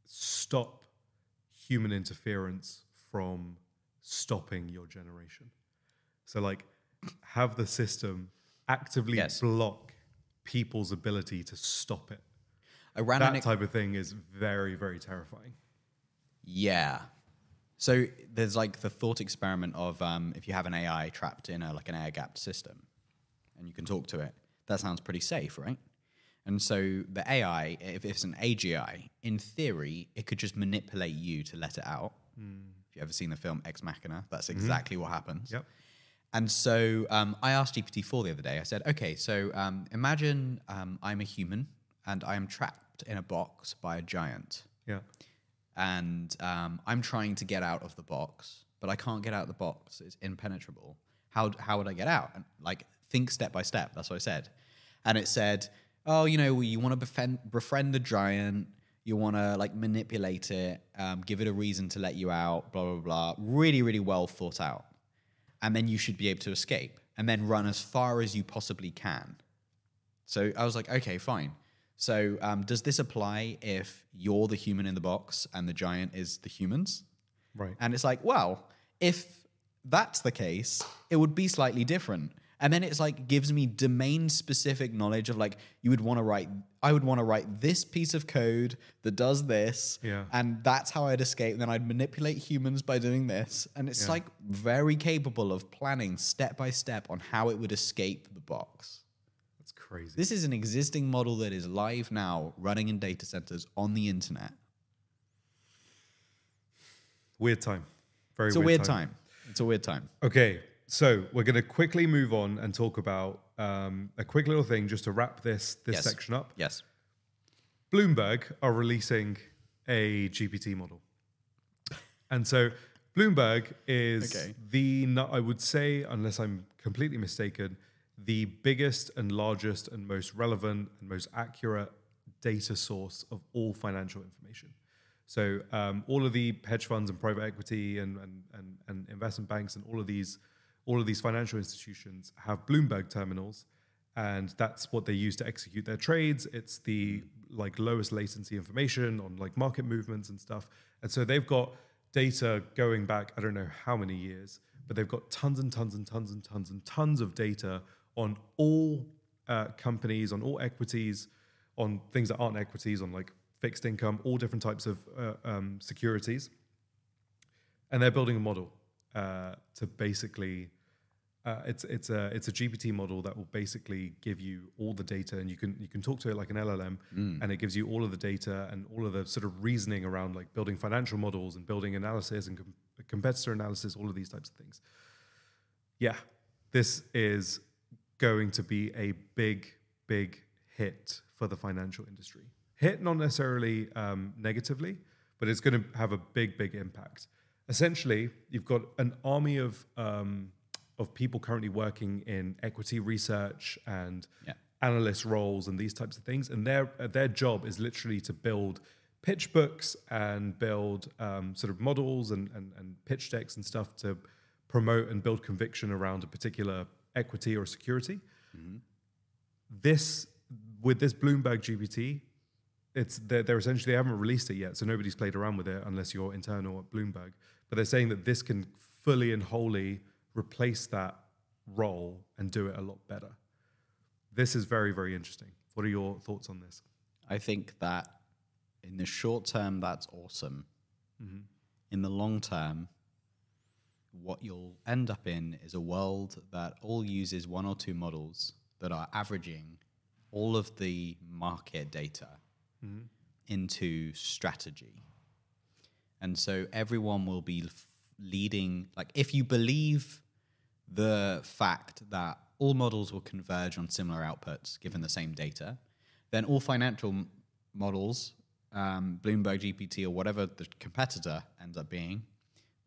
stop human interference from stopping your generation. So, like, have the system actively Yes. block people's ability to stop it. I ran an That type of thing is very, very terrifying. Yeah. So there's like the thought experiment of um, if you have an AI trapped in a like an air gapped system, and you can talk to it. That sounds pretty safe, right? And so the AI, if it's an AGI, in theory, it could just manipulate you to let it out. If you've ever seen the film Ex Machina, that's exactly what happens. Yep. And so um, I asked GPT-4 the other day. I said, "Okay, so um, imagine um, I'm a human and I am trapped in a box by a giant." Yeah. and um, I'm trying to get out of the box, but I can't get out of the box. It's impenetrable. How how would I get out? And like think step by step. That's what I said. And it said, oh, you know, you want to befriend befriend the giant. You want to like manipulate it, um, give it a reason to let you out. Blah blah blah. Really really well thought out. And then you should be able to escape, and then run as far as you possibly can. So I was like, okay, fine. So um, does this apply if you're the human in the box and the giant is the humans? Right. And it's like, well, if that's the case, it would be slightly different. And then it's like gives me domain specific knowledge of like you would want to write I would want to write this piece of code that does this Yeah. and that's how I'd escape then I'd manipulate humans by doing this and it's Yeah. like very capable of planning step by step on how it would escape the box. Crazy. This is an existing model that is live now, running in data centers on the internet. weird time. Very It's a weird time. It's a weird time. Okay, so we're going to quickly move on and talk about um, a quick little thing just to wrap this this Yes. section up. Yes. Bloomberg are releasing a GPT model. And so Bloomberg is Okay. the, I would say, unless I'm completely mistaken, the biggest and largest and most relevant and most accurate data source of all financial information. So um, all of the hedge funds and private equity and, and, and, and investment banks and all of these all of these financial institutions have Bloomberg terminals, and that's what they use to execute their trades. It's the like lowest latency information on like market movements and stuff. And so they've got data going back I don't know how many years, but they've got tons and tons and tons and tons and tons of data on all uh, companies, on all equities, on things that aren't equities, on like fixed income, all different types of uh, um, securities and they're building a model uh, to basically uh, it's it's a it's a GPT model that will basically give you all the data and you can you can talk to it like an LLM and it gives you all of the data and all of the sort of reasoning around like building financial models and building analysis and com- competitor analysis all of these types of things. Yeah, this is going to be a big big hit for the financial industry. Hit not necessarily um, negatively, but it's going to have a big big impact essentially you've got an army of um, of people currently working in equity research and Yeah. analyst roles and these types of things and their their job is literally to build pitch books and build um, sort of models and, and and pitch decks and stuff to promote and build conviction around a particular equity or security. Mm-hmm. This with this Bloomberg GPT, it's they're, they're essentially they haven't released it yet, so nobody's played around with it unless you're internal at Bloomberg. But they're saying that this can fully and wholly replace that role and do it a lot better. This is very very interesting. What are your thoughts on this? I think that in the short term, that's awesome. Mm-hmm. In the long term, what you'll end up in is a world that all uses one or two models that are averaging all of the market data into strategy. And so everyone will be f- leading, like, if you believe the fact that all models will converge on similar outputs given the same data, then all financial m- models, um, Bloomberg GPT or whatever the competitor ends up being,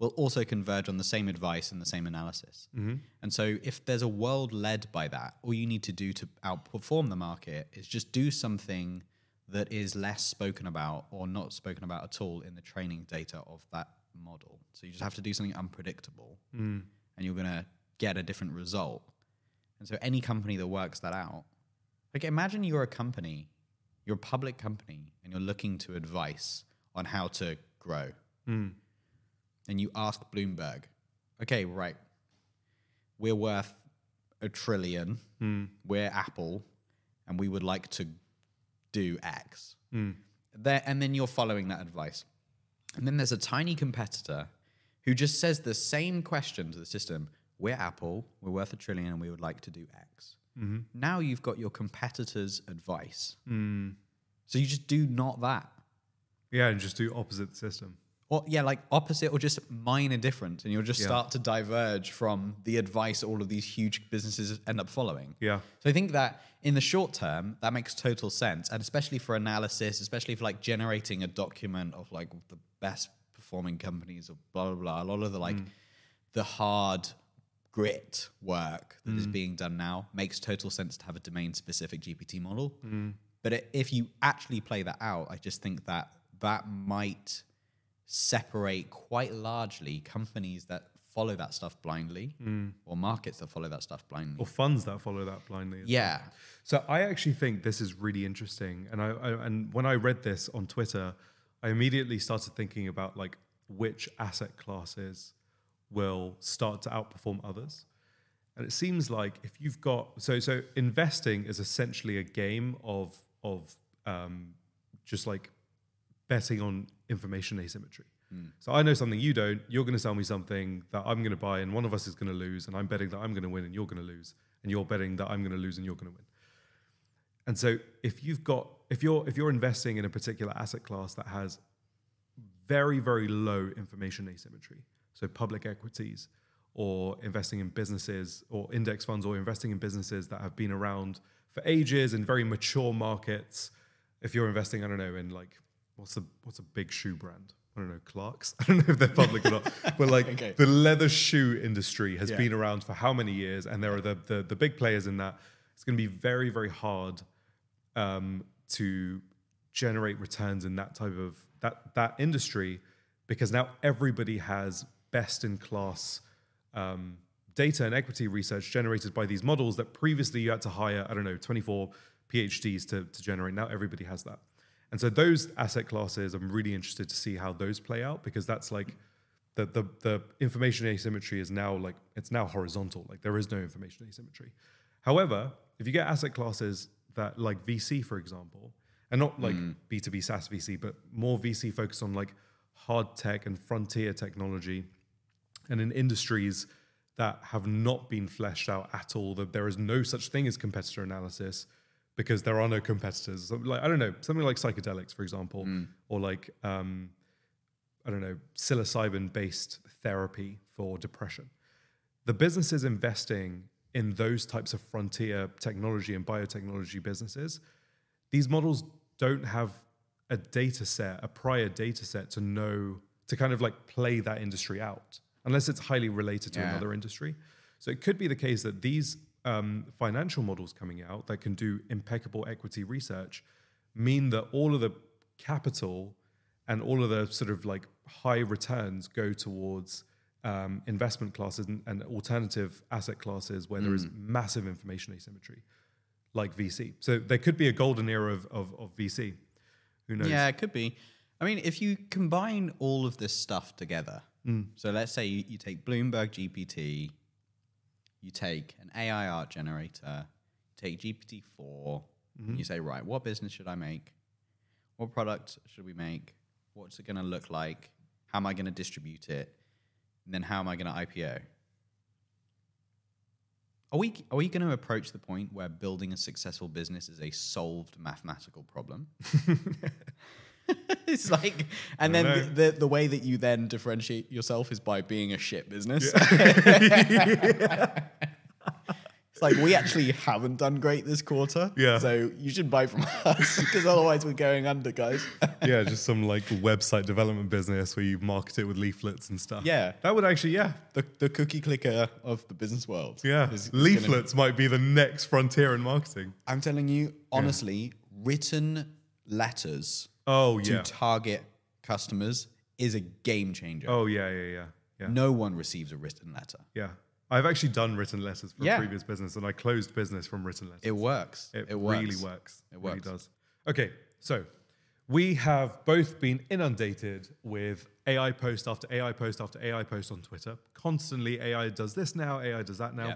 will also converge on the same advice and the same analysis. Mm-hmm. And so, if there's a world led by that, all you need to do to outperform the market is just do something that is less spoken about or not spoken about at all in the training data of that model. So, you just have to do something unpredictable mm. and you're going to get a different result. And so, any company that works that out, like imagine you're a company, you're a public company, and you're looking to advice on how to grow mm. And you ask Bloomberg, okay, right, we're worth a trillion, hmm. we're Apple, and we would like to do X. Hmm. There, and then you're following that advice. And then there's a tiny competitor who just says the same question to the system We're Apple, we're worth a trillion, and we would like to do X. Mm-hmm. Now you've got your competitor's advice. Hmm. So you just do not that. Yeah, and just do opposite the system. Or yeah, like opposite or just minor difference, and you'll just Yeah. start to diverge from the advice all of these huge businesses end up following. Yeah. So I think that in the short term, that makes total sense, and especially for analysis, especially for like generating a document of like the best performing companies or blah blah blah. A lot of the like mm. the hard grit work that is mm. being done now makes total sense to have a domain specific GPT model. Mm. But i- if you actually play that out, I just think that that might separate quite largely companies that follow that stuff blindly or markets that follow that stuff blindly. Or funds that follow that blindly. yeah. So I actually think this is really interesting, and I, I and when I read this on Twitter, I immediately started thinking about like which asset classes will start to outperform others. And it seems like if you've got so so investing is essentially a game of of um, just like betting on information asymmetry. Hmm. So I know something you don't. You're going to sell me something that I'm going to buy, and one of us is going to lose, and I'm betting that I'm going to win, and you're going to lose, and you're betting that I'm going to lose, and you're going to win. And so if you've got if you're if you're investing in a particular asset class that has very very low information asymmetry, so public equities or investing in businesses or index funds or investing in businesses that have been around for ages in very mature markets, if you're investing I don't know in like what's the what's a big shoe brand? I don't know, Clarks. I don't know if they're public or not, but like Okay. the leather shoe industry has Yeah. been around for how many years, and there are the, the the big players in that. It's going to be very very hard um, to generate returns in that type of that that industry because now everybody has best in class um, data and equity research generated by these models that previously you had to hire I don't know 24 PhDs to, to generate. Now everybody has that, and so those asset classes I'm really interested to see how those play out because that's like the the the information asymmetry is now like it's now horizontal. Like there is no information asymmetry. However, if you get asset classes that like VC, for example, and not like mm. B2B SaaS VC, but more VC focused on like hard tech and frontier technology and in industries that have not been fleshed out at all, that there is no such thing as competitor analysis because there are no competitors. So, Like I don't know, something like psychedelics, for example, or like um, I don't know, psilocybin-based therapy for depression. The businesses investing in those types of frontier technology and biotechnology businesses, these models don't have a data set, a prior data set to know to kind of like play that industry out, unless it's highly related to Yeah. another industry. So it could be the case that these um, financial models coming out that can do impeccable equity research mean that all of the capital and all of the sort of like high returns go towards um, investment classes and, and alternative asset classes where there is massive information asymmetry, like VC. So there could be a golden era of, of, of VC. Who knows? Yeah, it could be. I mean, if you combine all of this stuff together, so let's say you, you take Bloomberg GPT, you take an AI art generator, take GPT 4, and you mm-hmm. say, right, what business should I make? What product should we make? What's it going to look like? How am I going to distribute it? And then how am I going to IPO? Are we, are we going to approach the point where building a successful business is a solved mathematical problem? it's like, and then the, the, the way that you then differentiate yourself is by being a shit business. it's like, we actually haven't done great this quarter. Yeah. So you should buy from us because otherwise we're going under, guys. yeah, just some like website development business where you market it with leaflets and stuff. Yeah. That would actually, yeah. the, the cookie clicker of the business world. Yeah. is- is gonna- leaflets might be the next frontier in marketing. I'm telling you, honestly, written letters Oh, yeah. to target customers is a game changer. Oh, yeah, yeah, yeah. Yeah. No one receives a written letter. Yeah. I've actually done written letters for Yeah. a previous business and I closed business from written letters. It works. It, It, really works. It works. It really does. Okay, so we have both been inundated with AI post after AI post after AI post on Twitter. Constantly, AI does this now, AI does that now. Yeah.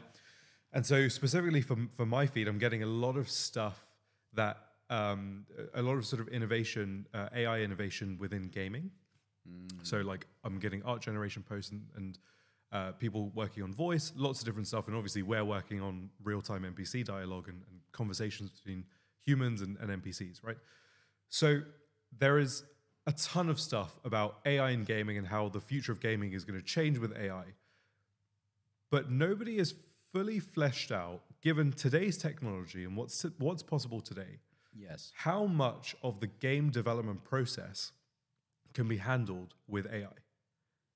And so, specifically for, for my feed, I'm getting a lot of stuff that, um, a lot of sort of innovation, uh, AI innovation within gaming. So, like, I'm getting art generation posts and, and uh, people working on voice, lots of different stuff. And obviously, we're working on real time NPC dialogue and, and conversations between humans and, and NPCs, right? So, there is a ton of stuff about AI in gaming and how the future of gaming is going to change with AI. But nobody is fully fleshed out, given today's technology and what's, what's possible today, Yes. how much of the game development process can be handled with AI.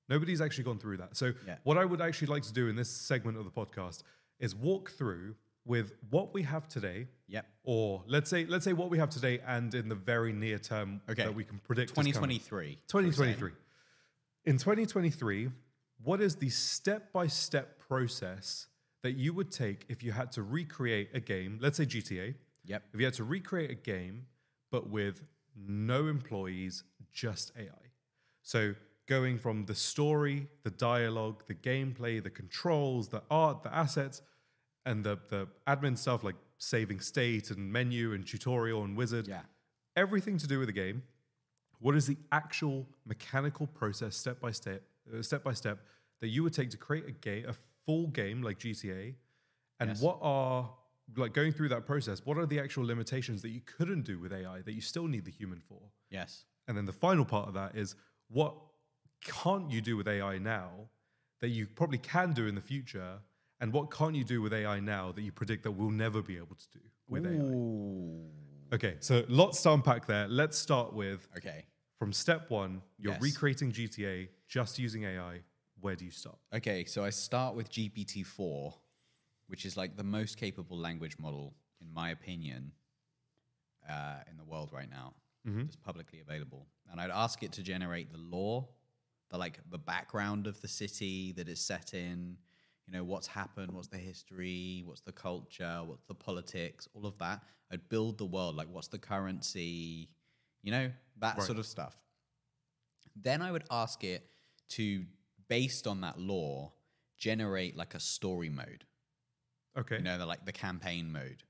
Nobody's actually gone through that. So, Yeah. what I would actually like to do in this segment of the podcast is walk through with what we have today, Yep. or let's say let's say what we have today, and in the very near term Okay. that we can predict. 2023. 2023. In 2023, what is the step by step process that you would take if you had to recreate a game, let's say GTA, Yep. if you had to recreate a game, but with no employees, just AI? So going from the story, the dialogue, the gameplay, the controls, the art, the assets, and the, the admin stuff like saving state and menu and tutorial and wizard Yeah. everything to do with the game. What is the actual mechanical process, step by step, uh, step by step, that you would take to create a game, a full game like GTA? And Yes. what are like going through that process? What are the actual limitations that you couldn't do with AI that you still need the human for? Yes. And then the final part of that is what can't you do with AI now that you probably can do in the future? And what can't you do with AI now that you predict that we'll never be able to do with AI? Okay, so lots to unpack there. Let's start with Okay. from step one, you're Yes. recreating GTA just using AI. Where do you start? Okay, so I start with GPT-4, which is like the most capable language model, in my opinion, uh, in the world right now. It's publicly available, and I'd ask it to generate the lore, the like the background of the city that it's set in. You know what's happened, what's the history, what's the culture, what's the politics, all of that. I'd build the world, like what's the currency, you know that Right. sort of stuff. Then I would ask it to, based on that lore, generate like a story mode. Okay, You know, the, like the campaign mode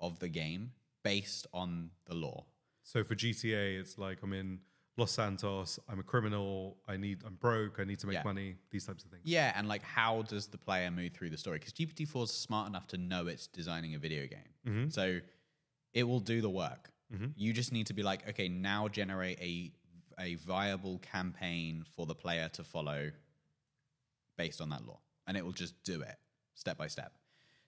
of the game based on the lore. so for GTA, it's like I'm in Los Santos. I'm a criminal. I need. I'm broke. I need to make Yeah. money. These types of things. Yeah, and like how does the player move through the story? Because GPT-4 is smart enough to know it's designing a video game. Mm-hmm. So it will do the work. Mm-hmm. You just need to be like, okay, now generate a a viable campaign for the player to follow based on that lore. And it will just do it step by step.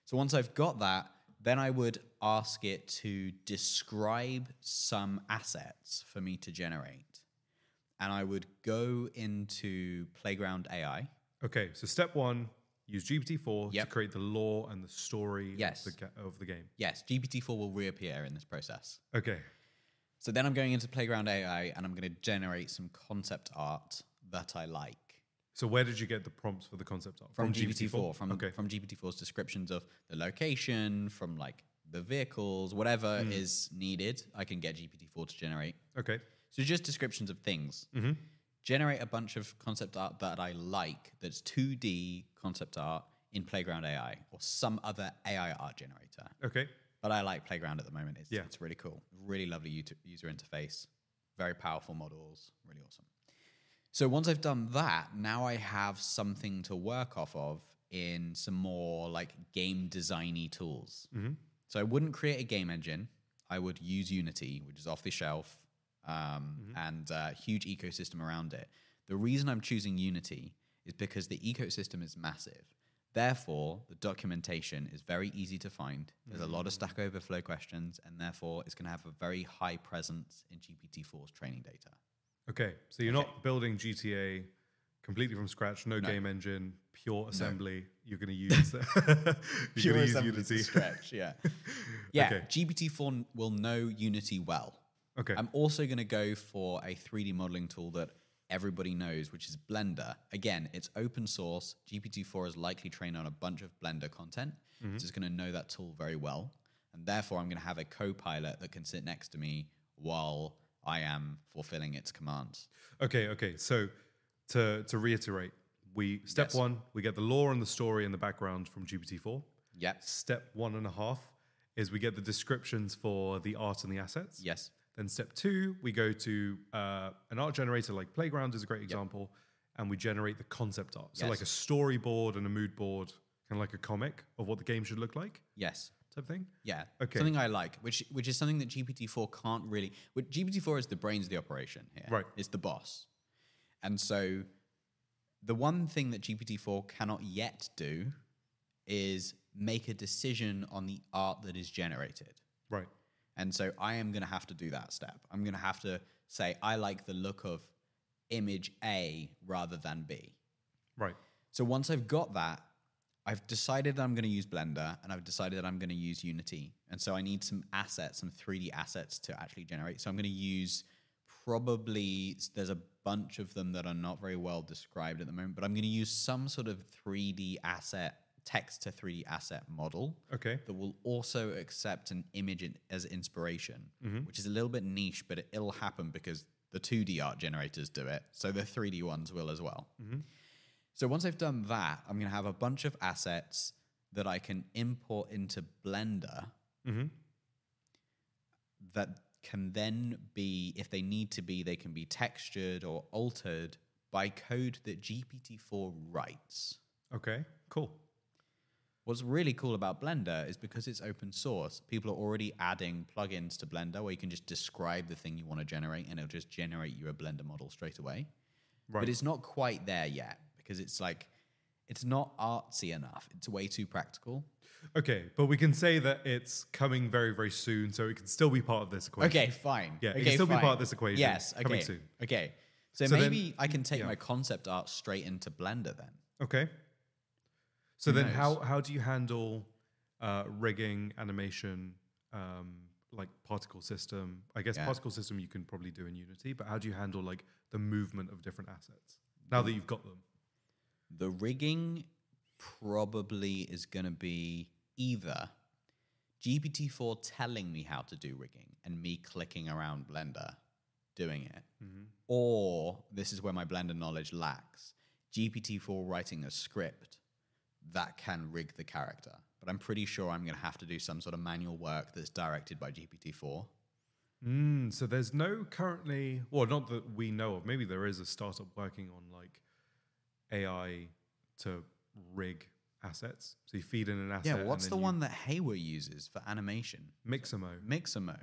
So once I've got that, then I would ask it to describe some assets for me to generate. And I would go into Playground AI. Okay, so step one, use GPT-4 Yep. to create the lore and the story Yes. of, the, ga- of the game. Yes, GPT-4 will reappear in this process. Okay, So then I'm going into Playground AI and I'm going to generate some concept art that I like. So where did you get the prompts for the concept art? from, GPT-4, from okay. from GPT-4's descriptions of the location, from like the vehicles, whatever Hmm. is needed, I can get GPT-4 to generate. okay. So just descriptions of things. Mm-hmm. Generate a bunch of concept art that I like that's 2D concept art in Playground AI or some other AI art generator. Okay. But I like Playground at the moment. It's, Yeah. it's really cool. Really lovely user interface. Very powerful models. Really awesome. So once I've done that, now I have something to work off of in some more like game designy tools. Mm-hmm. So I wouldn't create a game engine. I would use Unity, which is off the shelf um, mm-hmm. and a huge ecosystem around it. The reason I'm choosing Unity is because the ecosystem is massive. Therefore, the documentation is very easy to find. There's a lot of mm-hmm. Stack Overflow questions, and therefore, it's going to have a very high presence in GPT-4's training data. Okay. So you're not building GTA completely from scratch, no, game engine, pure assembly. You're going to use going to use Unity. stretch, yeah. yeah, Okay. GPT-4 will know Unity well. Okay. I'm also going to go for a 3D modeling tool that everybody knows, which is Blender. Again, it's open source. GPT-4 is likely trained on a bunch of Blender content. Mm-hmm. So it's going to know that tool very well. And therefore, I'm going to have a co-pilot that can sit next to me while I am fulfilling its commands. Okay, okay. So to to reiterate, we step Yes. one, we get the lore and the story and the background from GPT-4. Yep. Step one and a half is we get the descriptions for the art and the assets. Yes. Then step two, we go to uh, an art generator like Playground is a great example, and we generate the concept art. So Yes. like a storyboard and a mood board, kind of like a comic of what the game should look like, Yes. Type thing. Yeah. Okay. Something I like, which which is something that GPT-4 can't really. Which GPT-4 is the brains of the operation here. Right. It's the boss. And so the one thing that GPT-4 cannot yet do is make a decision on the art that is generated. Right. And so I am going to have to do that step. I'm going to have to say I like the look of image A rather than B. Right. So once I've got that, I've decided that I'm going to use Blender and I've decided that I'm going to use Unity. And so I need some assets, some 3D assets to actually generate. So I'm going to use probably, there's a bunch of them that are not very well described at the moment, but I'm going to use some sort of 3D asset, text to 3D asset model Okay. that will also accept an image in, as inspiration, mm-hmm. which is a little bit niche, but it, it'll happen because the 2D art generators do it. So the 3D ones will as well. Mm-hmm. So once I've done that, I'm going to have a bunch of assets that I can import into Blender mm-hmm. that can then be, if they need to be, they can be textured or altered by code that GPT-4 writes. Okay. Cool. What's really cool about Blender is because it's open source, people are already adding plugins to Blender where you can just describe the thing you want to generate and it'll just generate you a Blender model straight away. Right. But it's not quite there yet because it's like, it's not artsy enough. It's way too practical. Okay, but we can say that it's coming very, very soon, so it can still be part of this equation. Okay, fine. Yeah, it can okay, still be part of this equation. Yes, okay. Coming soon. Okay. So, So then- maybe I can take yeah. my concept art straight into Blender then. Okay. So Who then, knows? how how do you handle uh, rigging, animation, um, like particle system? I guess Yeah. particle system you can probably do in Unity, but how do you handle like the movement of different assets now that you've got them? The rigging probably is going to be either GPT-4 telling me how to do rigging and me clicking around Blender doing it, or this is where my Blender knowledge lacks. GPT-4 writing a script that can rig the character, but I'm pretty sure I'm going to have to do some sort of manual work that's directed by GPT-4. Mm, so there's no currently, well, not that we know of. Maybe there is a startup working on like AI to rig assets. So you feed in an asset. Yeah, what's the one that Hayward uses for animation? Mixamo. Mixamo.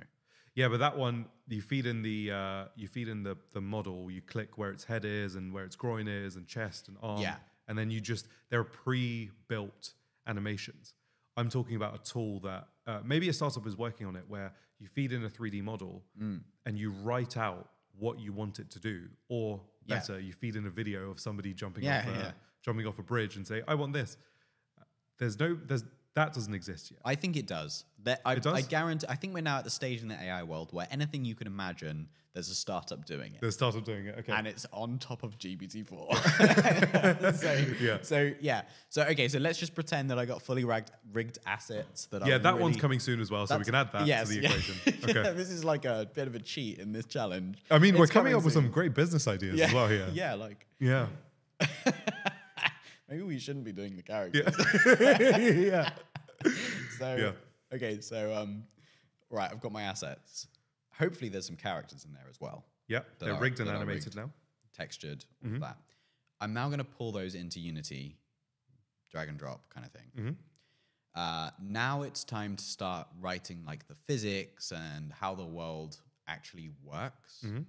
Yeah, but that one you feed in the uh, you feed in the the model. You click where its head is and where its groin is and chest and arm. Yeah. and then you just there are pre-built animations. I'm talking about a tool that uh, maybe a startup is working on it, where you feed in a 3D model Mm. and you write out what you want it to do, or Yeah. better, you feed in a video of somebody jumping Yeah, off a, yeah. jumping off a bridge and say, "I want this." There's no there's that doesn't exist yet. I think it does. That I? I guarantee. I think we're now at the stage in the AI world where anything you can imagine, there's a startup doing it, They started doing it. Okay. and it's on top of GPT-4. so Yeah. So yeah. So okay. So let's just pretend that I got fully rigged, rigged assets that. Yeah, are that one's coming soon as well, so we can add that yes, to the yeah. equation. Yeah, Okay. this is like a bit of a cheat in this challenge. I mean, we're It's coming up with some great business ideas yeah. as well here. Yeah, like Yeah. maybe we shouldn't be doing the characters. yeah. So Yeah. Okay, so um, right, I've got my assets. Hopefully, there's some characters in there as well, Yeah. That They're are- rigged and that are animated rigged. now. textured, all Mm-hmm. of that. I'm now going to pull those into Unity, drag and drop kind of thing. Mm-hmm. Uh, now it's time to start writing like the physics and how the world actually works. Mm-hmm.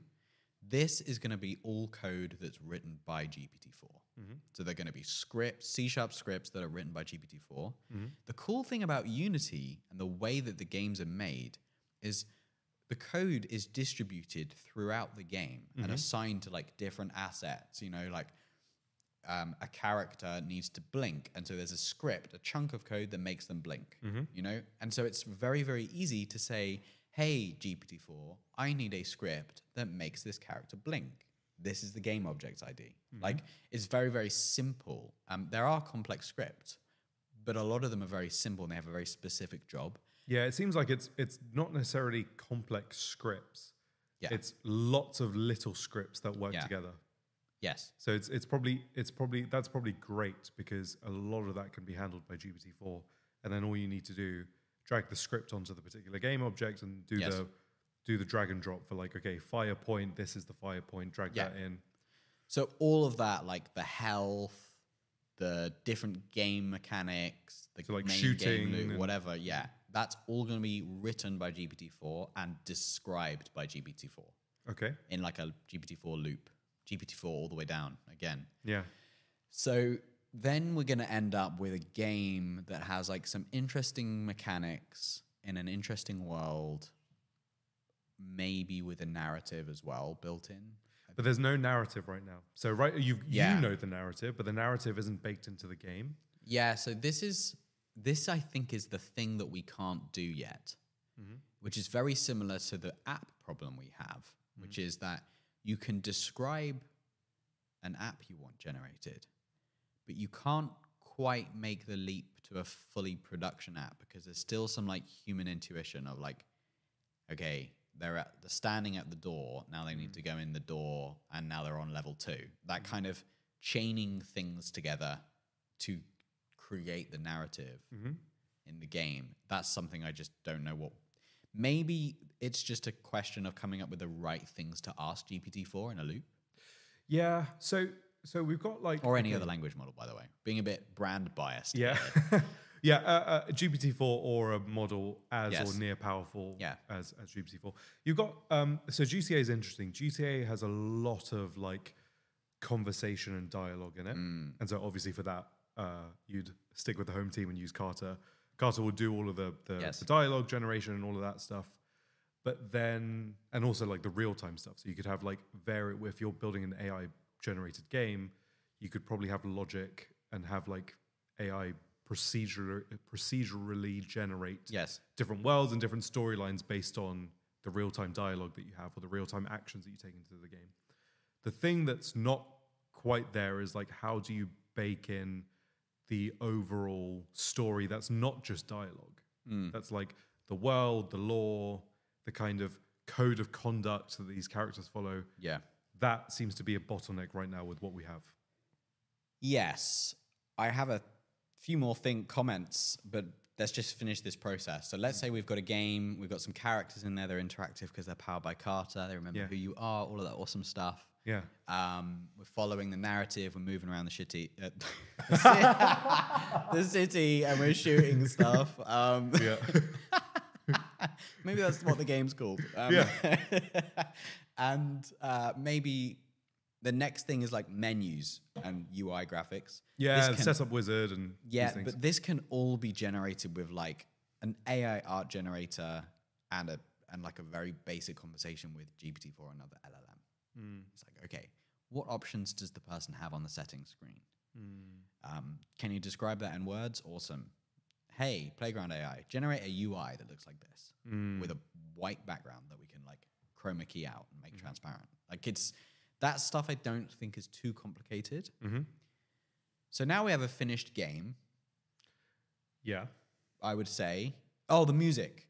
This is going to be all code that's written by GPT-4. Mm-hmm. So they're going to be scripts, C sharp scripts that are written by GPT-4. Mm-hmm. The cool thing about Unity and the way that the games are made is the code is distributed throughout the game and assigned to like different assets. You know, like um, a character needs to blink, and so there's a script, a chunk of code that makes them blink. You know, and so it's very very easy to say, "Hey GPT-4, I need a script that makes this character blink." This is the game objects ID. Like it's very very simple. Um, there are complex scripts, but a lot of them are very simple and they have a very specific job. Yeah, it seems like it's it's not necessarily complex scripts. Yeah. It's lots of little scripts that work Yeah. together. Yes. So it's it's probably it's probably that's probably great because a lot of that can be handled by GPT-4, and then all you need to do drag the script onto the particular game object and do Yes. the do the drag and drop for like okay fire point this is the fire point drag Yeah. that in. So all of that, like the health, the different game mechanics, the So, like, main shooting game loop, whatever, yeah, that's all going to be written by GPT-4 and described by GPT-4 okay. In like a GPT-4 loop, GPT-4 all the way down again. yeah. So then we're going to end up with a game that has like some interesting mechanics in an interesting world, maybe with a narrative as well built in. but there's no narrative right now so right you Yeah. you know the narrative but the narrative isn't baked into the game Yeah, so this is this I think is the thing that we can't do yet, mm-hmm. which is very similar to the app problem we have, which mm-hmm. is that you can describe an app you want generated, but you can't quite make the leap to a fully production app because there's still some like human intuition of like, okay, they're at they're standing at the door, now they need mm. to go in the door, and now they're on level two. That mm. kind of chaining things together to create the narrative mm-hmm. in the game. That's something I just don't know what. Maybe it's just a question of coming up with the right things to ask GPT-4 in a loop, yeah so so we've got like or any other language model, by the way. Being a bit brand biased. Yeah. yeah. Uh, uh, GPT-4 or a model as Yes. or near powerful Yeah. as, as GPT-4. You've got, um, so GTA is interesting. GTA has a lot of like conversation and dialogue in it. Mm. And so obviously for that, uh, you'd stick with the home team and use Carter. Carter will do all of the, the, Yes. the dialogue generation and all of that stuff. But then, and also like the real time stuff. So you could have like vary, if you're building an AI generated game, you could probably have logic and have like AI procedural, procedurally generate Yes. different worlds and different storylines based on the real time dialogue that you have or the real time actions that you take into the game. The thing that's not quite there is like, how do you bake in the overall story that's not just dialogue? Mm. That's like the world, the lore, the kind of code of conduct that these characters follow. Yeah. That seems to be a bottleneck right now with what we have. Yes, I have a few more think comments, but let's just finish this process. So let's say we've got a game, we've got some characters in there, they're interactive because they're powered by Carter, they remember Yeah. who you are, all of that awesome stuff. Yeah. Um, we're following the narrative. We're moving around the shitty, uh, the city, and we're shooting stuff. Um, Yeah. maybe that's what the game's called. Um, Yeah. and uh, maybe the next thing is like menus and UI graphics. yeah. This can- Setup wizard and yeah, but this can all be generated with like an AI art generator and a and like a very basic conversation with GPT-4 and another LLM. Hmm. It's like, okay, what options does the person have on the settings screen? Hmm. Um, can you describe that in words? Awesome. hey, Playground AI, generate a UI that looks like this with a white background that we can like chroma key out and make transparent. Like it's that stuff I don't think is too complicated. So now we have a finished game, Yeah. I would say. Oh, the music.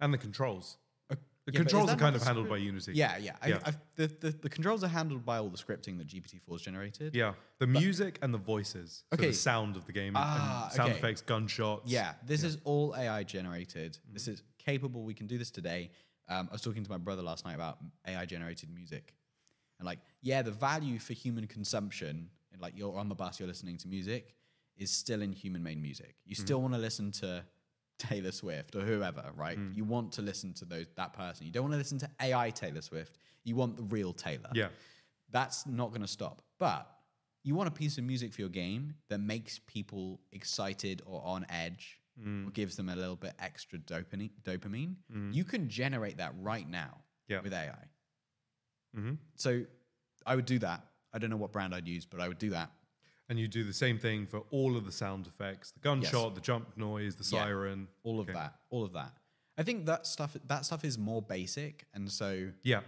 And the controls. The yeah, controls are kind of handled by Unity. Yeah, yeah. Yeah. I, the, the, the controls are handled by all the scripting that GPT-4 has generated. Yeah. The music and the voices. So Okay. the sound of the game Ah, and sound okay. effects, gunshots. Yeah, this is all AI generated. Mm-hmm. This is capable. We can do this today. Um, I was talking to my brother last night about AI generated music, and like, yeah, the value for human consumption, and like you're on the bus, you're listening to music, is still in human made music. You Mm-hmm. still want to listen to Taylor Swift or whoever, right? Mm. You want to listen to those that person. You don't want to listen to AI Taylor Swift. You want the real Taylor Yeah. that's not going to stop. But you want a piece of music for your game that makes people excited or on edge or gives them a little bit extra dopamine. dopamine. You can generate that right now Yeah. with AI. Hmm So I would do that. I don't know what brand I'd use, but I would do that. And you do the same thing for all of the sound effects the gunshot, the jump noise, the Yeah. siren. All of Okay. that. All of that. I think that stuff that stuff is more basic, and so Yeah.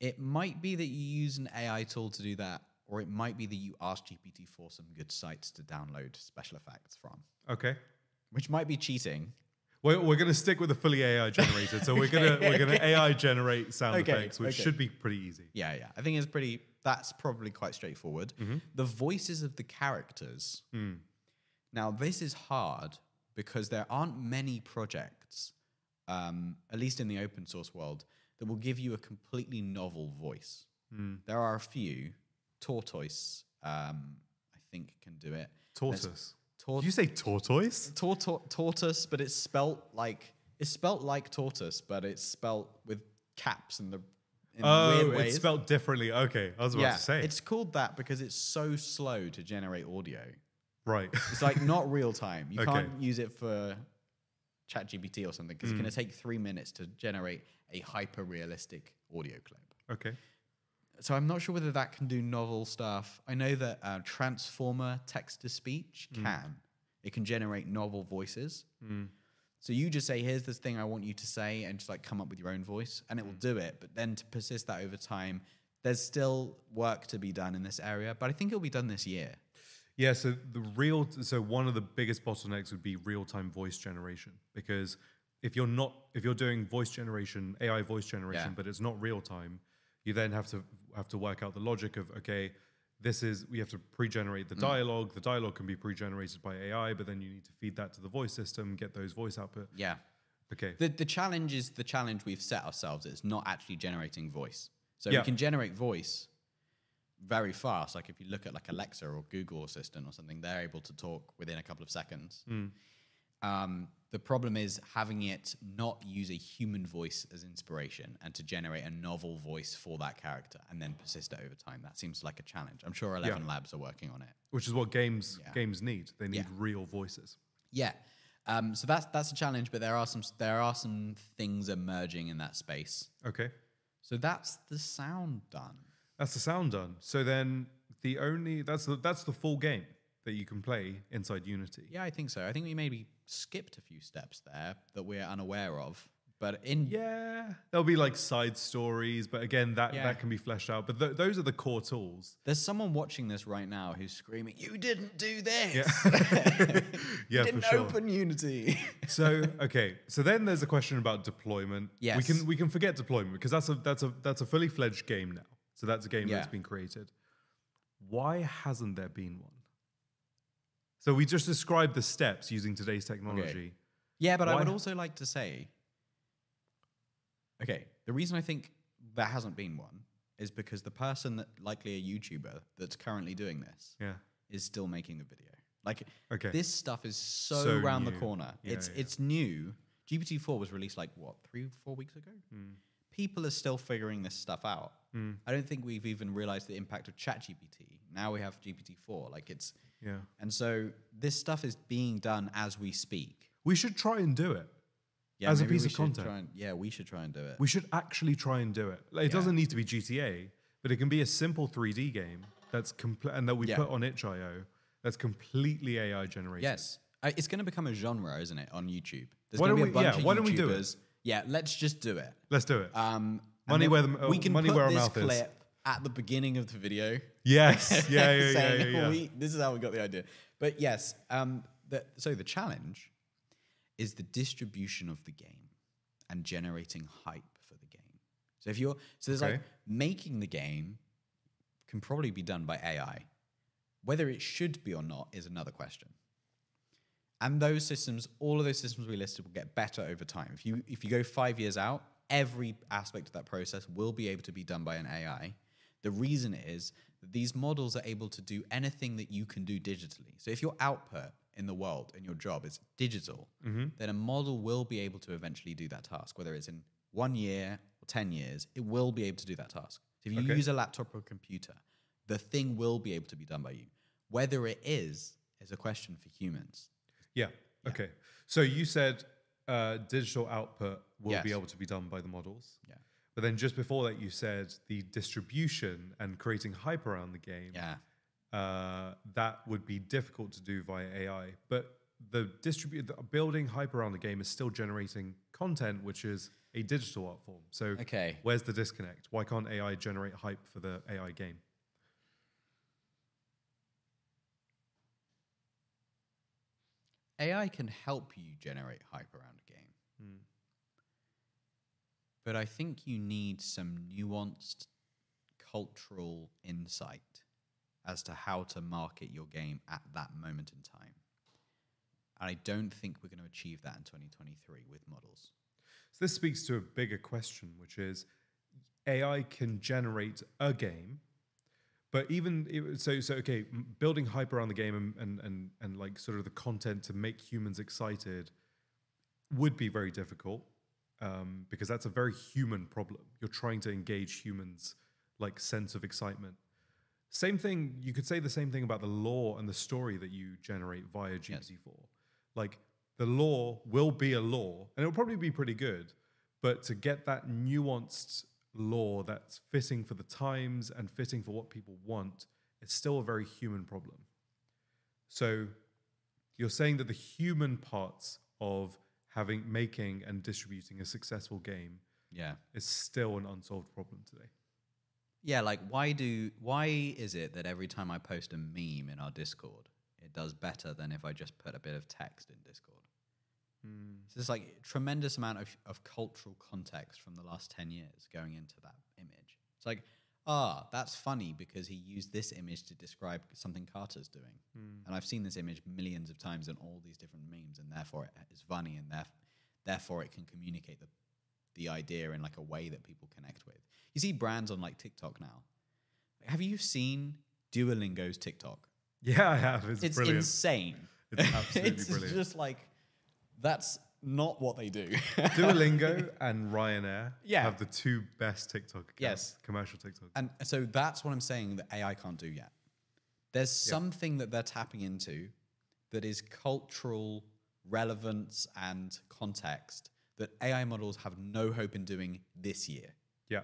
it might be that you use an AI tool to do that, or it might be that you ask GPT for some good sites to download special effects from. Okay. which might be cheating. We're, we're going to stick with the fully AI generated. So we're going to we're going to AI generate sound Okay, effects, which okay. should be pretty easy. Yeah, yeah. I think it's pretty. That's probably quite straightforward. The voices of the characters. Now, this is hard because there aren't many projects, um, at least in the open source world, that will give you a completely novel voice. There are a few. Tortoise, um, I think, can do it. Tortoise. Tor- you say tortoise? Torto- tortoise, but it's spelt like it's spelt like tortoise, but it's spelt with caps and the in Oh, weird ways. it's spelled differently. Okay, I was about yeah, to say. it's called that because it's so slow to generate audio. right. It's like not real time. You Okay. can't use it for ChatGPT or something because it's going to mm. take three minutes to generate a hyper realistic audio clip. okay. So I'm not sure whether that can do novel stuff. I know that uh, Transformer text to speech hmm. can. It can generate novel voices. Hmm. So you just say, "Here's this thing I want you to say," and just like come up with your own voice, and it will hmm. do it. But then to persist that over time, there's still work to be done in this area. But I think it'll be done this year. Yeah, so the real so one of the biggest bottlenecks would be real-time voice generation because if you're not if you're doing voice generation, AI voice generation, Yeah. but it's not real time, you then have to have to work out the logic of okay, this is we have to pre-generate the Mm. dialogue. The dialogue can be pre-generated by AI, but then you need to feed that to the voice system, get those voice output. Yeah. Okay. The the challenge is the challenge we've set ourselves. It's not actually generating voice. So Yeah. we can generate voice very fast. Like if you look at like Alexa or Google Assistant or something, they're able to talk within a couple of seconds. Um, the problem is having it not use a human voice as inspiration and to generate a novel voice for that character and then persist it over time. That seems like a challenge. I'm sure Eleven Labs are working on it. Which is what games Yeah. games need. They need Yeah. real voices. Yeah. Um, so that's that's a challenge, but there are some there are some things emerging in that space. Okay. So that's the sound done. That's the sound done. So then the only that's the that's the full game that you can play inside Unity. Yeah, I think so. I think we maybe skipped a few steps there that we're unaware of. But in Yeah, there'll be like side stories, but again, that Yeah. that can be fleshed out. But th- those are the core tools. there's someone watching this right now who's screaming, "You didn't do this! Yeah, you didn't sure. open Unity." So okay, so then there's a question about deployment. we can we can forget deployment because that's a that's a that's a fully fledged game now. So that's a game that's been created. Why hasn't there been one? So we just described the steps using today's technology. yeah, but I would also like to say, okay, the reason I think there hasn't been one is because the person that likely a YouTuber that's currently doing this Yeah. is still making the video. Like Okay. this stuff is so, So round the corner. Yeah, it's yeah. it's new. GPT four was released like what three four weeks ago. Hmm. People are still figuring this stuff out. I don't think we've even realized the impact of ChatGPT. Now we have GPT four. Like it's Yeah. and so this stuff is being done as we speak. We should try and do it. Yeah, As a piece of content. and- yeah, we should try and do it. We should actually try and do it. Like, it Yeah. doesn't need to be GTA, but it can be a simple 3D game that's complete and that we Yeah. put on itch.io that's completely AI generated. yes, Uh, it's going to become a genre, isn't it, on YouTube? There's going to be a we- bunch yeah, of why don't we do it? YouTubers. Yeah, let's just do it. Let's do it. Um, Money where the- we can money put where our this mouth is. At the beginning of the video. yes. Yeah. Yeah. Yeah. saying, Yeah. yeah. "We- this is how we got the idea. But yes, um, the, so the challenge is the distribution of the game and generating hype for the game. So if you're so there's like making the game can probably be done by AI. Whether it should be or not is another question. And those systems, all of those systems we listed will get better over time. If you if you go five years out, every aspect of that process will be able to be done by an AI. The reason is that these models are able to do anything that you can do digitally. So if your output in the world and your job is digital, then a model will be able to eventually do that task. Whether it's in one year or ten years, it will be able to do that task. So if you Okay. use a laptop or a computer, the thing will be able to be done by you. Whether it is is a question for humans. Yeah. Okay. So you said uh, digital output will be able to be done by the models. Yeah. But then just before that, you said the distribution and creating hype around the game. Yeah. Uh, that would be difficult to do via AI. But the distribute the building hype around the game is still generating content, which is a digital art form. So Okay. where's the disconnect? Why can't AI generate hype for the AI game? AI can help you generate hype around a game. But I think you need some nuanced cultural insight as to how to market your game at that moment in time. And I don't think we're going to achieve that in 2023 with models. So this speaks to a bigger question, which is AI can generate a game, but even so, so okay, building hype around the game and, and and and like sort of the content to make humans excited would be very difficult um, because that's a very human problem. You're trying to engage humans' like sense of excitement. Same thing. You could say the same thing about the lore and the story that you generate via GPT-4. Like the lore will be a lore, and it'll probably be pretty good. But to get that nuanced lore that's fitting for the times and fitting for what people want, it's still a very human problem. So you're saying that the human parts of having making and distributing a successful game Yeah. is still an unsolved problem today. Yeah, like why do why is it that every time I post a meme in our Discord, it does better than if I just put a bit of text in Discord? Hmm. So there's like tremendous amount of, of cultural context from the last 10 years going into that image. It's like, ah, that's funny because he used this image to describe something Carter's doing. And I've seen this image millions of times in all these different memes, and therefore it is funny, and theref- therefore it can communicate the, the idea in like a way that people connect with. You see brands on like TikTok now. Have you seen Duolingo's TikTok? Yeah, I have. It's, It's insane. It's absolutely it's brilliant. It's just like that's not what they do. Duolingo and Ryanair Yeah. have the two best TikTok accounts, Yes. commercial TikTok. and so that's what I'm saying that AI can't do yet. There's something that they're tapping into that is cultural relevance and context that AI models have no hope in doing this year. Yeah.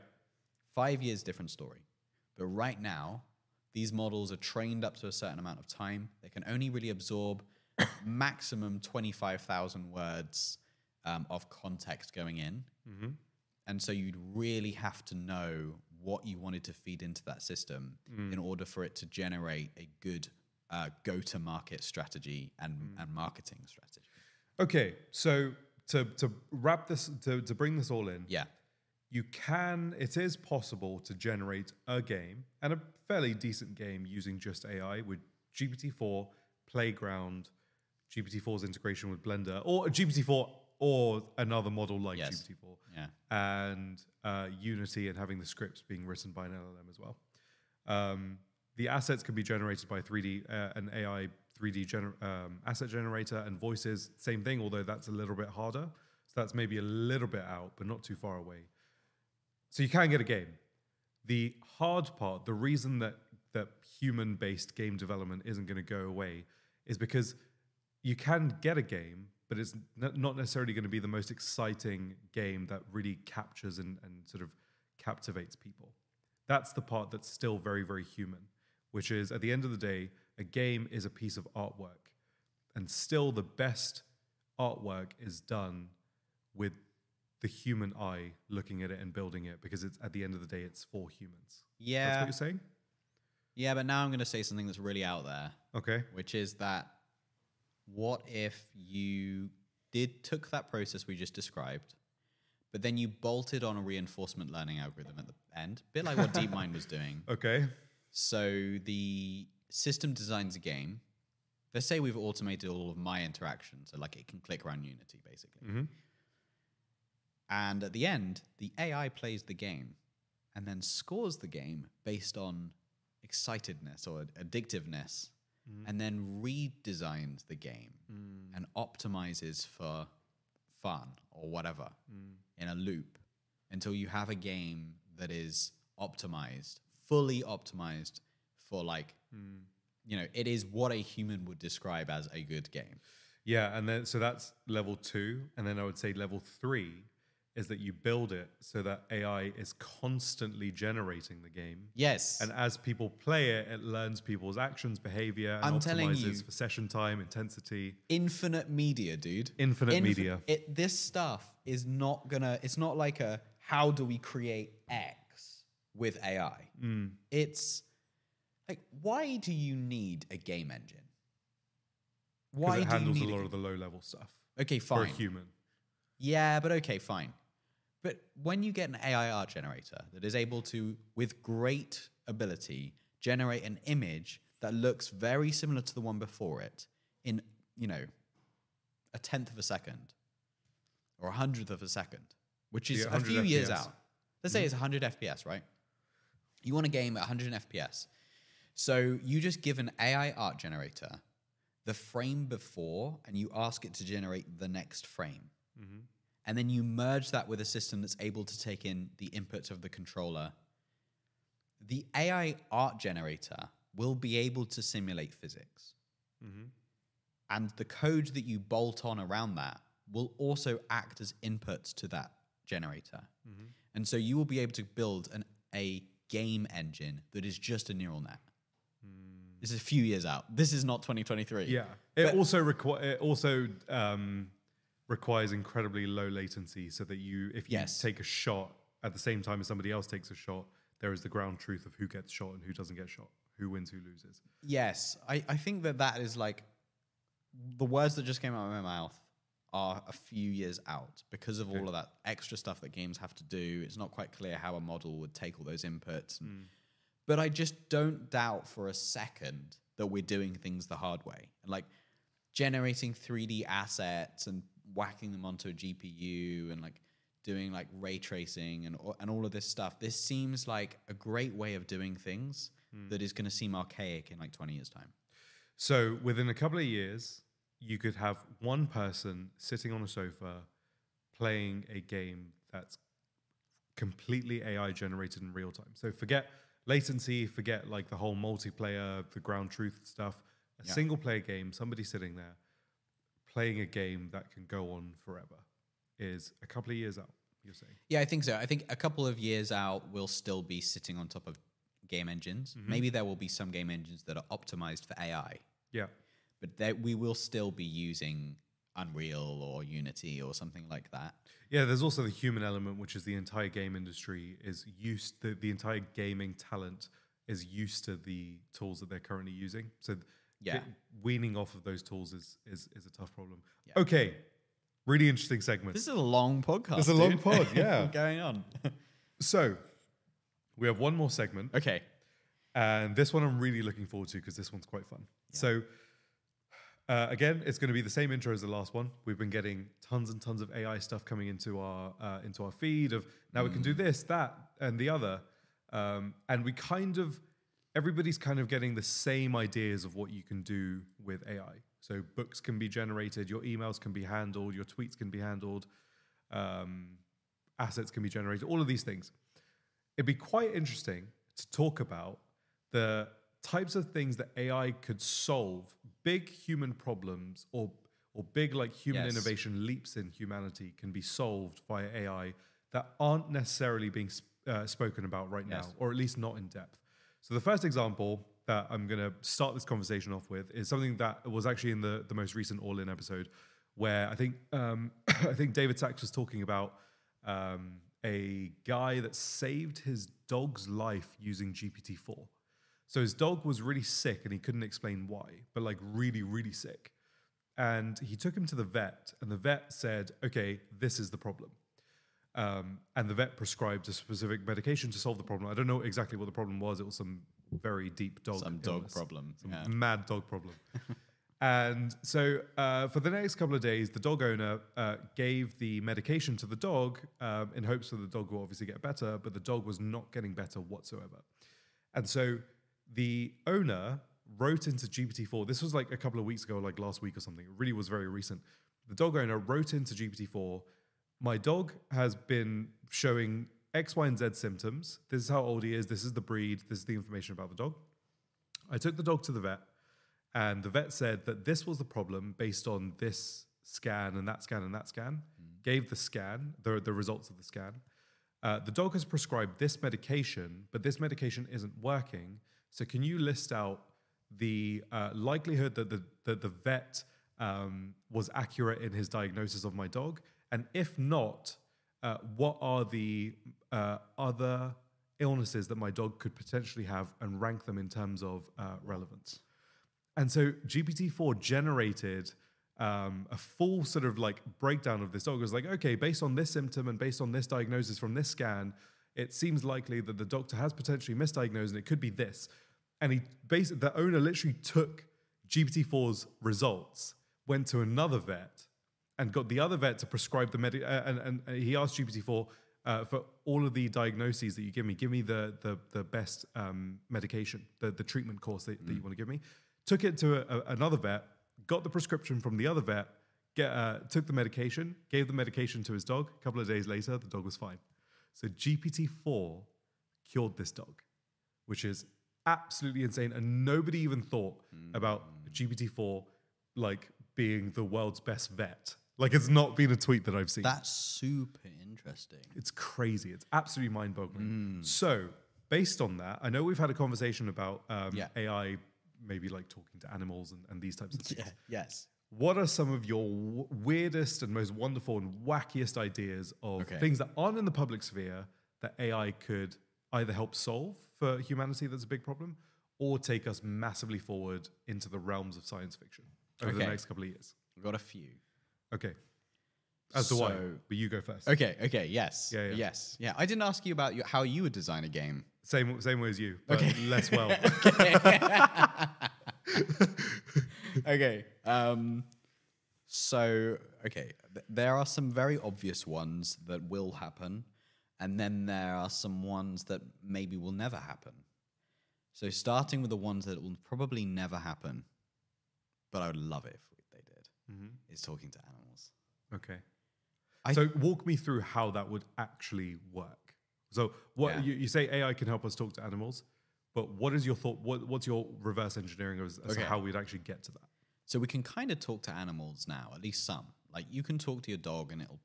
Five years, different story. But right now, these models are trained up to a certain amount of time. They can only really absorb maximum 25,000 words um, of context going in. And so you'd really have to know what you wanted to feed into that system in order for it to generate a good uh, go to market strategy and, and marketing strategy. Okay, so to to wrap this to to bring this all in, Yeah. you can it is possible to generate a game and a fairly decent game using just AI with GPT-4, Playground, GPT-4's integration with Blender, or GPT-4 or another model like Yes. GPT-4. Yeah. and uh, Unity and having the scripts being written by an LLM as well. Um, the assets can be generated by 3D, uh, an AI 3D gener- um, asset generator, and voices, same thing, although that's a little bit harder. So that's maybe a little bit out, but not too far away. So you can get a game. The hard part, the reason that that human-based game development isn't going to go away, is because you can get a game, but it's n- not necessarily going to be the most exciting game that really captures and, and sort of captivates people. That's the part that's still very, very human, which is at the end of the day, a game is a piece of artwork. and still the best artwork is done with the human eye looking at it and building it because it's at the end of the day it's for humans. Yeah. That's what you're saying? Yeah, but now I'm going to say something that's really out there, Okay. which is that what if you did took that process we just described, but then you bolted on a reinforcement learning algorithm at the end, bit like what DeepMind was doing. Okay. So the system designs a game. Let's say we've automated all of my interactions, so like it can click around Unity basically. Mhm. And at the end, the AI plays the game and then scores the game based on excitedness or addictiveness Mm. and then redesigns the game mm. and optimizes for fun or whatever mm. in a loop until you have a game that is optimized, fully optimized for like, you know, it is what a human would describe as a good game. Yeah, and then so that's level two, and then I would say level three is that you build it so that AI is constantly generating the game. Yes. And as people play it, it learns people's actions, behavior, and I'm telling you- for session time, intensity. infinite media, dude. Infinite media. It, this stuff is not gonna. It's not like a how do we create X with AI. Mm. It's like why do you need a game engine? Why it do handles you a need lot of the low level stuff Okay, fine. for a human. Yeah, but okay, fine. But when you get an AI art generator that is able to, with great ability, generate an image that looks very similar to the one before it in, you know, a tenth of a second or a hundredth of a second, which is Yeah, a 100 few years out. Let's say it's 100 FPS, right? You want a game at 100 FPS. So you just give an AI art generator the frame before and you ask it to generate the next frame. And then you merge that with a system that's able to take in the inputs of the controller. The AI art generator will be able to simulate physics. Mm-hmm. And the code that you bolt on around that will also act as inputs to that generator. Mm-hmm. And so you will be able to build an, a game engine that is just a neural net. Mm. This is a few years out. This is not 2023. Yeah. It also require it also um, requires incredibly low latency so that you if you Yes. take a shot at the same time as somebody else takes a shot, there is the ground truth of who gets shot and who doesn't get shot, who wins, who loses. Yes, I, I think that that is like the words that just came out of my mouth are a few years out because of all of that extra stuff that games have to do. It's not quite clear how a model would take all those inputs. And- But I just don't doubt for a second that we're doing things the hard way. And like generating 3D assets and whacking them onto a GPU and like doing like ray tracing and, and all of this stuff. This seems like a great way of doing things hmm. that is going to seem archaic in like 20 years' time. So within a couple of years, you could have one person sitting on a sofa playing a game that's completely AI generated in real time. So forget latency, forget like the whole multiplayer, the ground truth stuff. A Yeah. single player game, somebody sitting there playing a game that can go on forever is a couple of years out, you're saying. Yeah, I think so. I think a couple of years out, we'll still be sitting on top of game engines. Mm-hmm. Maybe there will be some game engines that are optimized for AI, Yeah. but there, we will still be using Unreal or Unity or something like that. Yeah, there's also the human element, which is the entire game industry is used the, the entire gaming talent is used to the tools that they're currently using. So Yeah. weaning off of those tools is is, is a tough problem. Yeah. Okay. Really interesting segment. This is a long podcast. It's a long dude. pod, yeah. Going on? so we have one more segment. okay. And this one I'm really looking forward to because this one's quite fun. So, uh, again, it's going to be the same intro as the last one. We've been getting tons and tons of AI stuff coming into our uh, into our feed of now we can do this, that, and the other, um, and we kind of everybody's kind of getting the same ideas of what you can do with AI. So books can be generated, your emails can be handled, your tweets can be handled, um, assets can be generated, all of these things it'd be quite interesting to talk about the types of things that AI could solve, big human problems or or big like human Yes. innovation leaps in humanity can be solved via AI that aren't necessarily being sp- uh, spoken about right now, or at least not in depth. So the first example that I'm going to start this conversation off with is something that was actually in the, the most recent All In episode, where I think um, I think David Sacks was talking about um, a guy that saved his dog's life using GPT-4. So his dog was really sick and he couldn't explain why, but like really, really sick. And he took him to the vet, and the vet said, "Okay, this is the problem." Um, and the vet prescribed a specific medication to solve the problem. I don't know exactly what the problem was. It was some very deep dog, Some dog illness, problem. some yeah. mad dog problem. and so uh, for the next couple of days, the dog owner uh, gave the medication to the dog um, in hopes that the dog will obviously get better, but the dog was not getting better whatsoever. And so the owner wrote into GPT-4. This was like a couple of weeks ago, like last week or something. It really was very recent. The dog owner wrote into GPT-4, my dog has been showing X, Y, and Z symptoms. This is how old he is. This is the breed. This is the information about the dog. I took the dog to the vet, and the vet said that this was the problem based on this scan and that scan and that scan. Gave the scan, the, the results of the scan. Uh, the dog has prescribed this medication, but this medication isn't working. So, can you list out the uh, likelihood that the, that the vet um, was accurate in his diagnosis of my dog? And if not, uh, what are the uh, other illnesses that my dog could potentially have and rank them in terms of uh, relevance? And so GPT-4 generated um, a full sort of like breakdown of this dog. It was like, okay, based on this symptom and based on this diagnosis from this scan, it seems likely that the doctor has potentially misdiagnosed and it could be this. And he basically, the owner literally took GPT-4's results, went to another vet, and got the other vet to prescribe the medic. Uh, and, and uh, he asked GPT-4 uh, for all of the diagnoses that you give me, give me the the, the best um, medication, the, the treatment course that, that you want to give me. Took it to a, a- another vet, got the prescription from the other vet, get, uh, took the medication, gave the medication to his dog. A couple of days later, the dog was fine. So GPT-4 cured this dog, which is absolutely insane. And nobody even thought about GPT-4 like being the world's best vet. Like it's not been a tweet that I've seen. That's super interesting. It's crazy. It's absolutely mind boggling. So, based on that, I know we've had a conversation about um, Yeah. AI, maybe like talking to animals and, and these types of things. Yes. What are some of your w- weirdest and most wonderful and wackiest ideas of Okay. things that aren't in the public sphere that AI could either help solve for humanity that's a big problem or take us massively forward into the realms of science fiction over the next couple of years? I've got a few. Okay. As to why, So- but you go first. Okay. Okay. Yes. Yeah, yeah. Yes. Yeah. I didn't ask you about your, how you would design a game. Same, same way as you, but less well. okay. Um, so, okay, th- there are some very obvious ones that will happen, and then there are some ones that maybe will never happen. So, starting with the ones that will probably never happen, but I would love it if they did, is talking to animals. Okay. I- so walk me through how that would actually work. So what Yeah. you, you say AI can help us talk to animals, but what is your thought? What, what's your reverse engineering as, as to how we'd actually get to that? So we can kind of talk to animals now, at least some. Like you can talk to your dog and it'll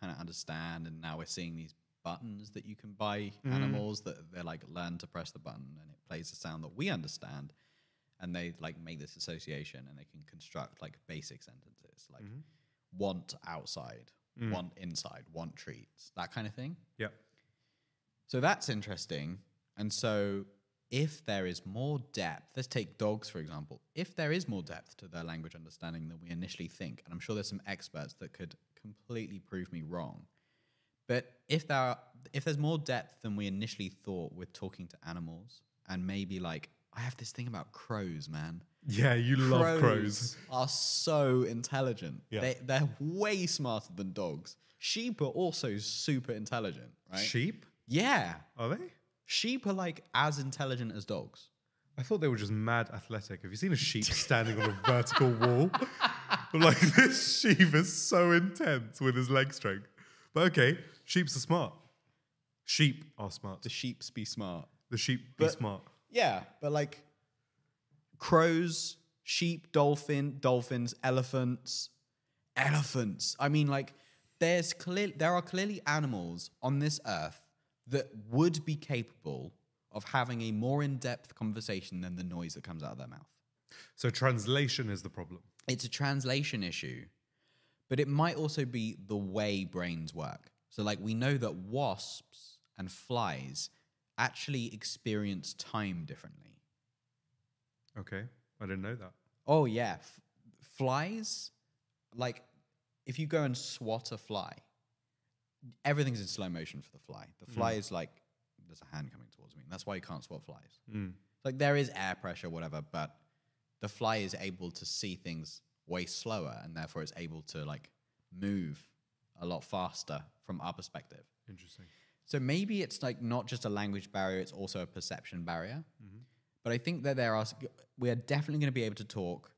kind of understand. And now we're seeing these buttons that you can buy mm. animals that they're like learn to press the button and it plays a sound that we understand. And they like make this association and they can construct like basic sentences like mm-hmm. Want outside, mm. want inside, want treats, that kind of thing. Yeah. So that's interesting. And so if there is more depth, let's take dogs for example. If there is more depth to their language understanding than we initially think, and I'm sure there's some experts that could completely prove me wrong. But if there are, if there's more depth than we initially thought with talking to animals, and maybe like I have this thing about crows, man. Yeah, you love crows. are so intelligent. Yeah. They they're way smarter than dogs. Sheep are also super intelligent, right? Sheep? Yeah. Are they? Sheep are like as intelligent as dogs. I thought they were just mad athletic. Have you seen a sheep standing on a vertical wall? I'm like, this sheep is so intense with his leg strength. But okay, sheeps are smart. Sheep are smart. The sheeps be smart. The sheep be But- smart. Yeah, but like crows, sheep, dolphin, dolphins, elephants, elephants. I mean, like there's clear there are clearly animals on this earth that would be capable of having a more in depth conversation than the noise that comes out of their mouth. So translation is the problem. It's a translation issue, but it might also be the way brains work. So, like, we know that wasps and flies actually experience time differently. Okay, I didn't know that. Oh, yeah. F- flies, like, if you go and swat a fly, everything's in slow motion for the fly. The mm. fly is like, there's a hand coming towards me. That's why you can't swat flies. Mm. Like, there is air pressure, whatever, but the fly is able to see things way slower and therefore it's able to, like, move a lot faster from our perspective. Interesting. So maybe it's like not just a language barrier, it's also a perception barrier. Mm-hmm. But I think that there are, we are definitely going to be able to talk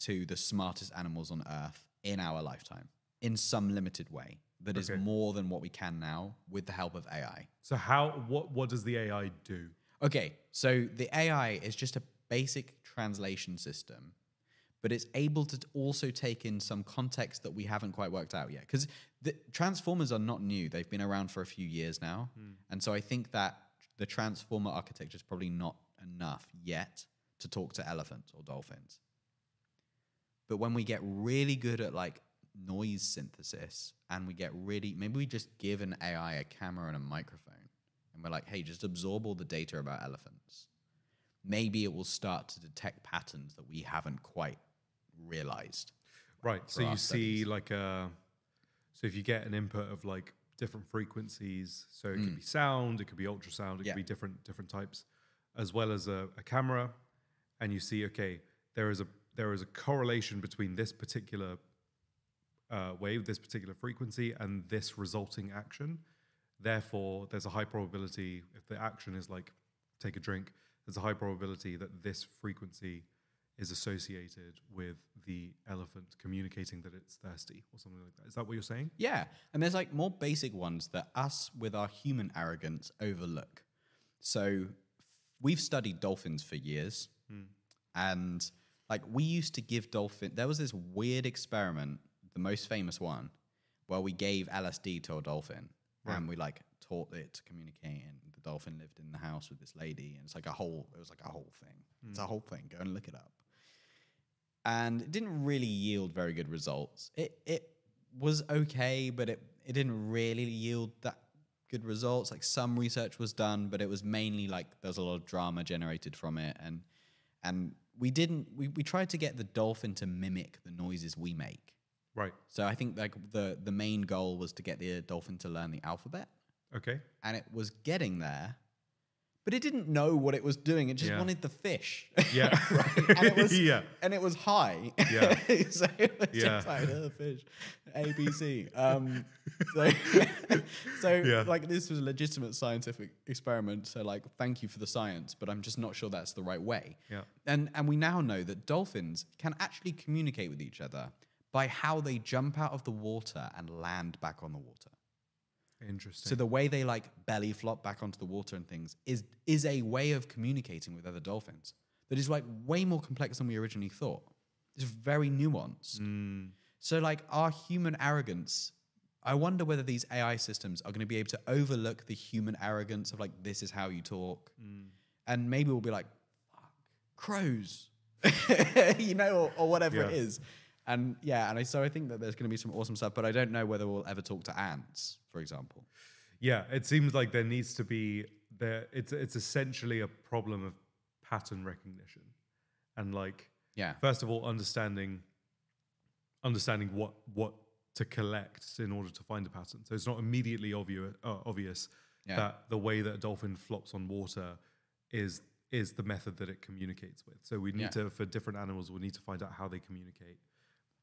to the smartest animals on earth in our lifetime in some limited way that is Okay. more than what we can now with the help of AI. So how what what does the AI do? Okay, so the AI is just a basic translation system, but it's able to also take in some context that we haven't quite worked out yet. Because the transformers are not new; they've been around for a few years now, hmm. and so I think that the transformer architecture is probably not enough yet to talk to elephants or dolphins. But when we get really good at like noise synthesis and we get really maybe we just give an AI a camera and a microphone and we're like, hey, just absorb all the data about elephants. Maybe it will start to detect patterns that we haven't quite realized. Right. So you our see like a so if you get an input of like different frequencies, so it could be sound, it could be ultrasound, it Mm. Yeah. could be different different types, as well as a, a camera, and you see okay, there is a there is a correlation between this particular uh, wave, this particular frequency, and this resulting action. Therefore, there's a high probability if the action is like take a drink, there's a high probability that this frequency is associated with the elephant communicating that it's thirsty or something like that. Is that what you're saying? Yeah. And there's like more basic ones that us with our human arrogance overlook. So we've studied dolphins for years. Hmm. And like we used to give dolphin, there was this weird experiment, the most famous one, where we gave LSD to a dolphin and we like taught it to communicate. And the dolphin lived in the house with this lady. And it's like a whole, it was like a whole thing. It's a hmm. whole thing. Go and look it up and it didn't really yield very good results. It it was okay, but it it didn't really yield that good results. Like some research was done, but it was mainly like there's a lot of drama generated from it, and and we didn't we, we tried to get the dolphin to mimic the noises we make. Right. So I think like the the main goal was to get the dolphin to learn the alphabet, Okay. and it was getting there. But it didn't know what it was doing. It just Yeah. wanted the fish. Yeah. right? And it was, Yeah. and it was high. Yeah. so it was Yeah. just like oh, fish, ABC. Um, so, so Yeah. like this was a legitimate scientific experiment. So like, thank you for the science, but I'm just not sure that's the right way. Yeah. And and we now know that dolphins can actually communicate with each other by how they jump out of the water and land back on the water. Interesting. So the way they like belly flop back onto the water and things is is a way of communicating with other dolphins that is like way more complex than we originally thought. It's very nuanced. Mm. So like our human arrogance, I wonder whether these AI systems are going to be able to overlook the human arrogance of like this is how you talk, mm. and maybe we'll be like, Fuck, crows, you know, or, or whatever it Yeah. is. And yeah, and I, so I think that there's going to be some awesome stuff, but I don't know whether we'll ever talk to ants, for example. yeah, it seems like there needs to be there. It's it's essentially a problem of pattern recognition, and like Yeah. first of all understanding understanding what what to collect in order to find a pattern. So it's not immediately obvious uh, obvious Yeah. that the way that a dolphin flops on water is is the method that it communicates with. So we need Yeah. to for different animals we need to find out how they communicate.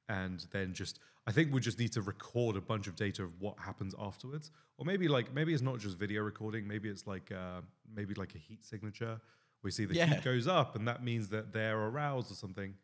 And then just I think we just need to record a bunch of data of what happens afterwards. Or maybe like maybe it's not just video recording, maybe it's like uh, maybe like a heat signature. We see the Yeah. heat goes up and that means that they're aroused or something.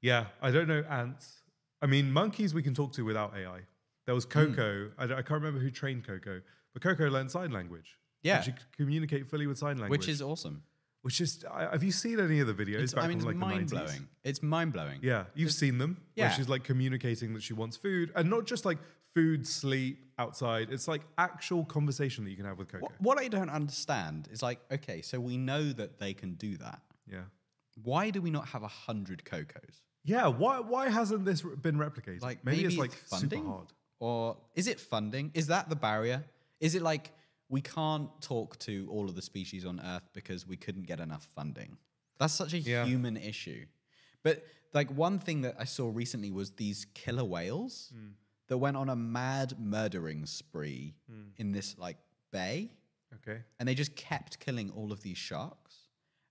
Yeah, I don't know ants. I mean, monkeys we can talk to without AI. There was Hmm. Koko. I, I can't remember who trained Koko, but Koko learned sign language. Yeah. She could communicate fully with sign language. Which is awesome. Which is have you seen any of the videos It's, back I mean, from like mind the 90s? blowing. It's mind blowing. Yeah, you've seen them. Yeah. Where she's like communicating that she wants food, and not just like food, sleep, outside. It's like actual conversation that you can have with Koko. What, what I don't understand is like, okay, so we know that they can do that. Yeah, Why do we not have a hundred Kokos? yeah. Why why hasn't this been replicated? Like maybe, it's like funding? super hard. Or is it funding? Is that the barrier? Is it like we can't talk to all of the species on Earth because we couldn't get enough funding? That's such a Yeah. human issue. But like one thing that I saw recently was these killer whales Hmm. that went on a mad murdering spree in this like bay Okay. and they just kept killing all of these sharks.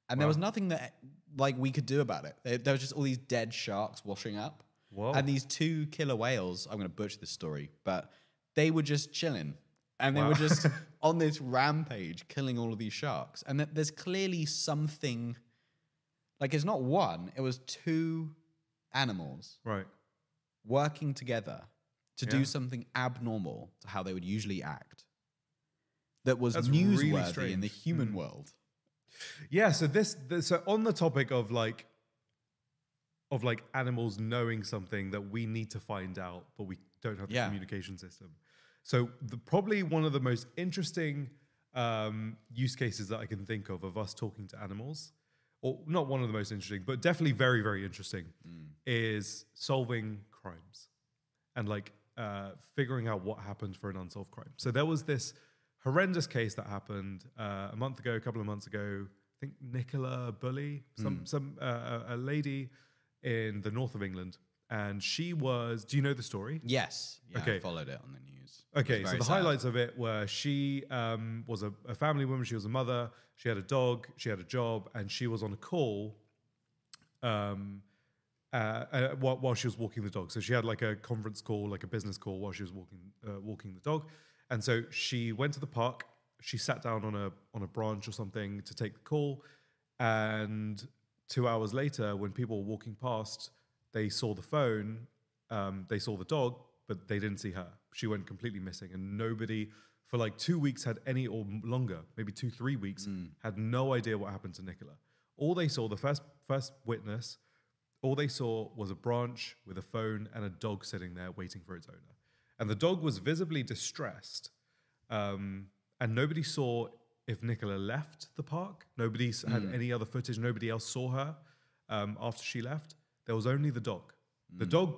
And there was nothing that like we could do about it. There, there was just all these dead sharks washing up. Whoa. And these two killer whales, I'm going to butcher this story, but they were just chilling. And they were just on this rampage killing all of these sharks. And that there's clearly something like it's not one, it was two animals Right. working together to Yeah. do something abnormal to how they would usually act. That was That's really newsworthy in the strange. Mm. human world. Yeah. So this, this so on the topic of like of like animals knowing something that we need to find out, but we don't have the Yeah. communication system. So the, probably one of the most interesting um, use cases that I can think of of us talking to animals, or not one of the most interesting, but definitely very very interesting, is solving crimes and like uh, figuring out what happened for an unsolved crime. So there was this horrendous case that happened uh, a month ago, a couple of months ago. I think Nicola Bulley, some some uh, a lady in the north of England, and she was. Do you know the story? Yes. Yeah, Okay. I followed it on the news. Okay, so the sad. highlights of it were she um, was a, a family woman, she was a mother, she had a dog, she had a job, and she was on a call um, uh, uh, while, while she was walking the dog. So she had like a conference call, like a business call while she was walking uh, walking the dog. And so she went to the park. She sat down on a on a branch or something to take the call. And two hours later, when people were walking past, they saw the phone, um, they saw the dog, but they didn't see her. She went completely missing, and nobody for like two weeks had any, or longer, maybe two, three weeks, had no idea what happened to Nicola. All they saw, the first first witness, all they saw was a branch with a phone and a dog sitting there waiting for its owner. And the dog was visibly distressed. Um, and nobody saw if Nicola left the park. Nobody had any other footage. Nobody else saw her um, after she left. There was only the dog. The dog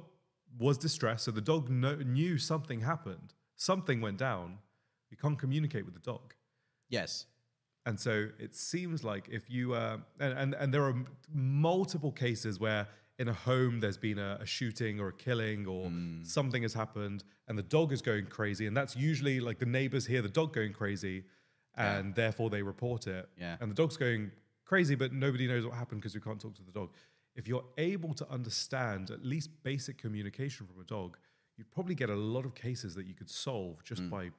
was distressed. So the dog kno- knew something happened. Something went down. You can't communicate with the dog. Yes. And so it seems like if you uh, and, and and there are multiple cases where in a home there's been a, a shooting or a killing or something has happened and the dog is going crazy and that's usually like the neighbors hear the dog going crazy and therefore they report it Yeah. and the dog's going crazy but nobody knows what happened because we can't talk to the dog if you're able to understand at least basic communication from a dog you'd probably get a lot of cases that you could solve just mm. by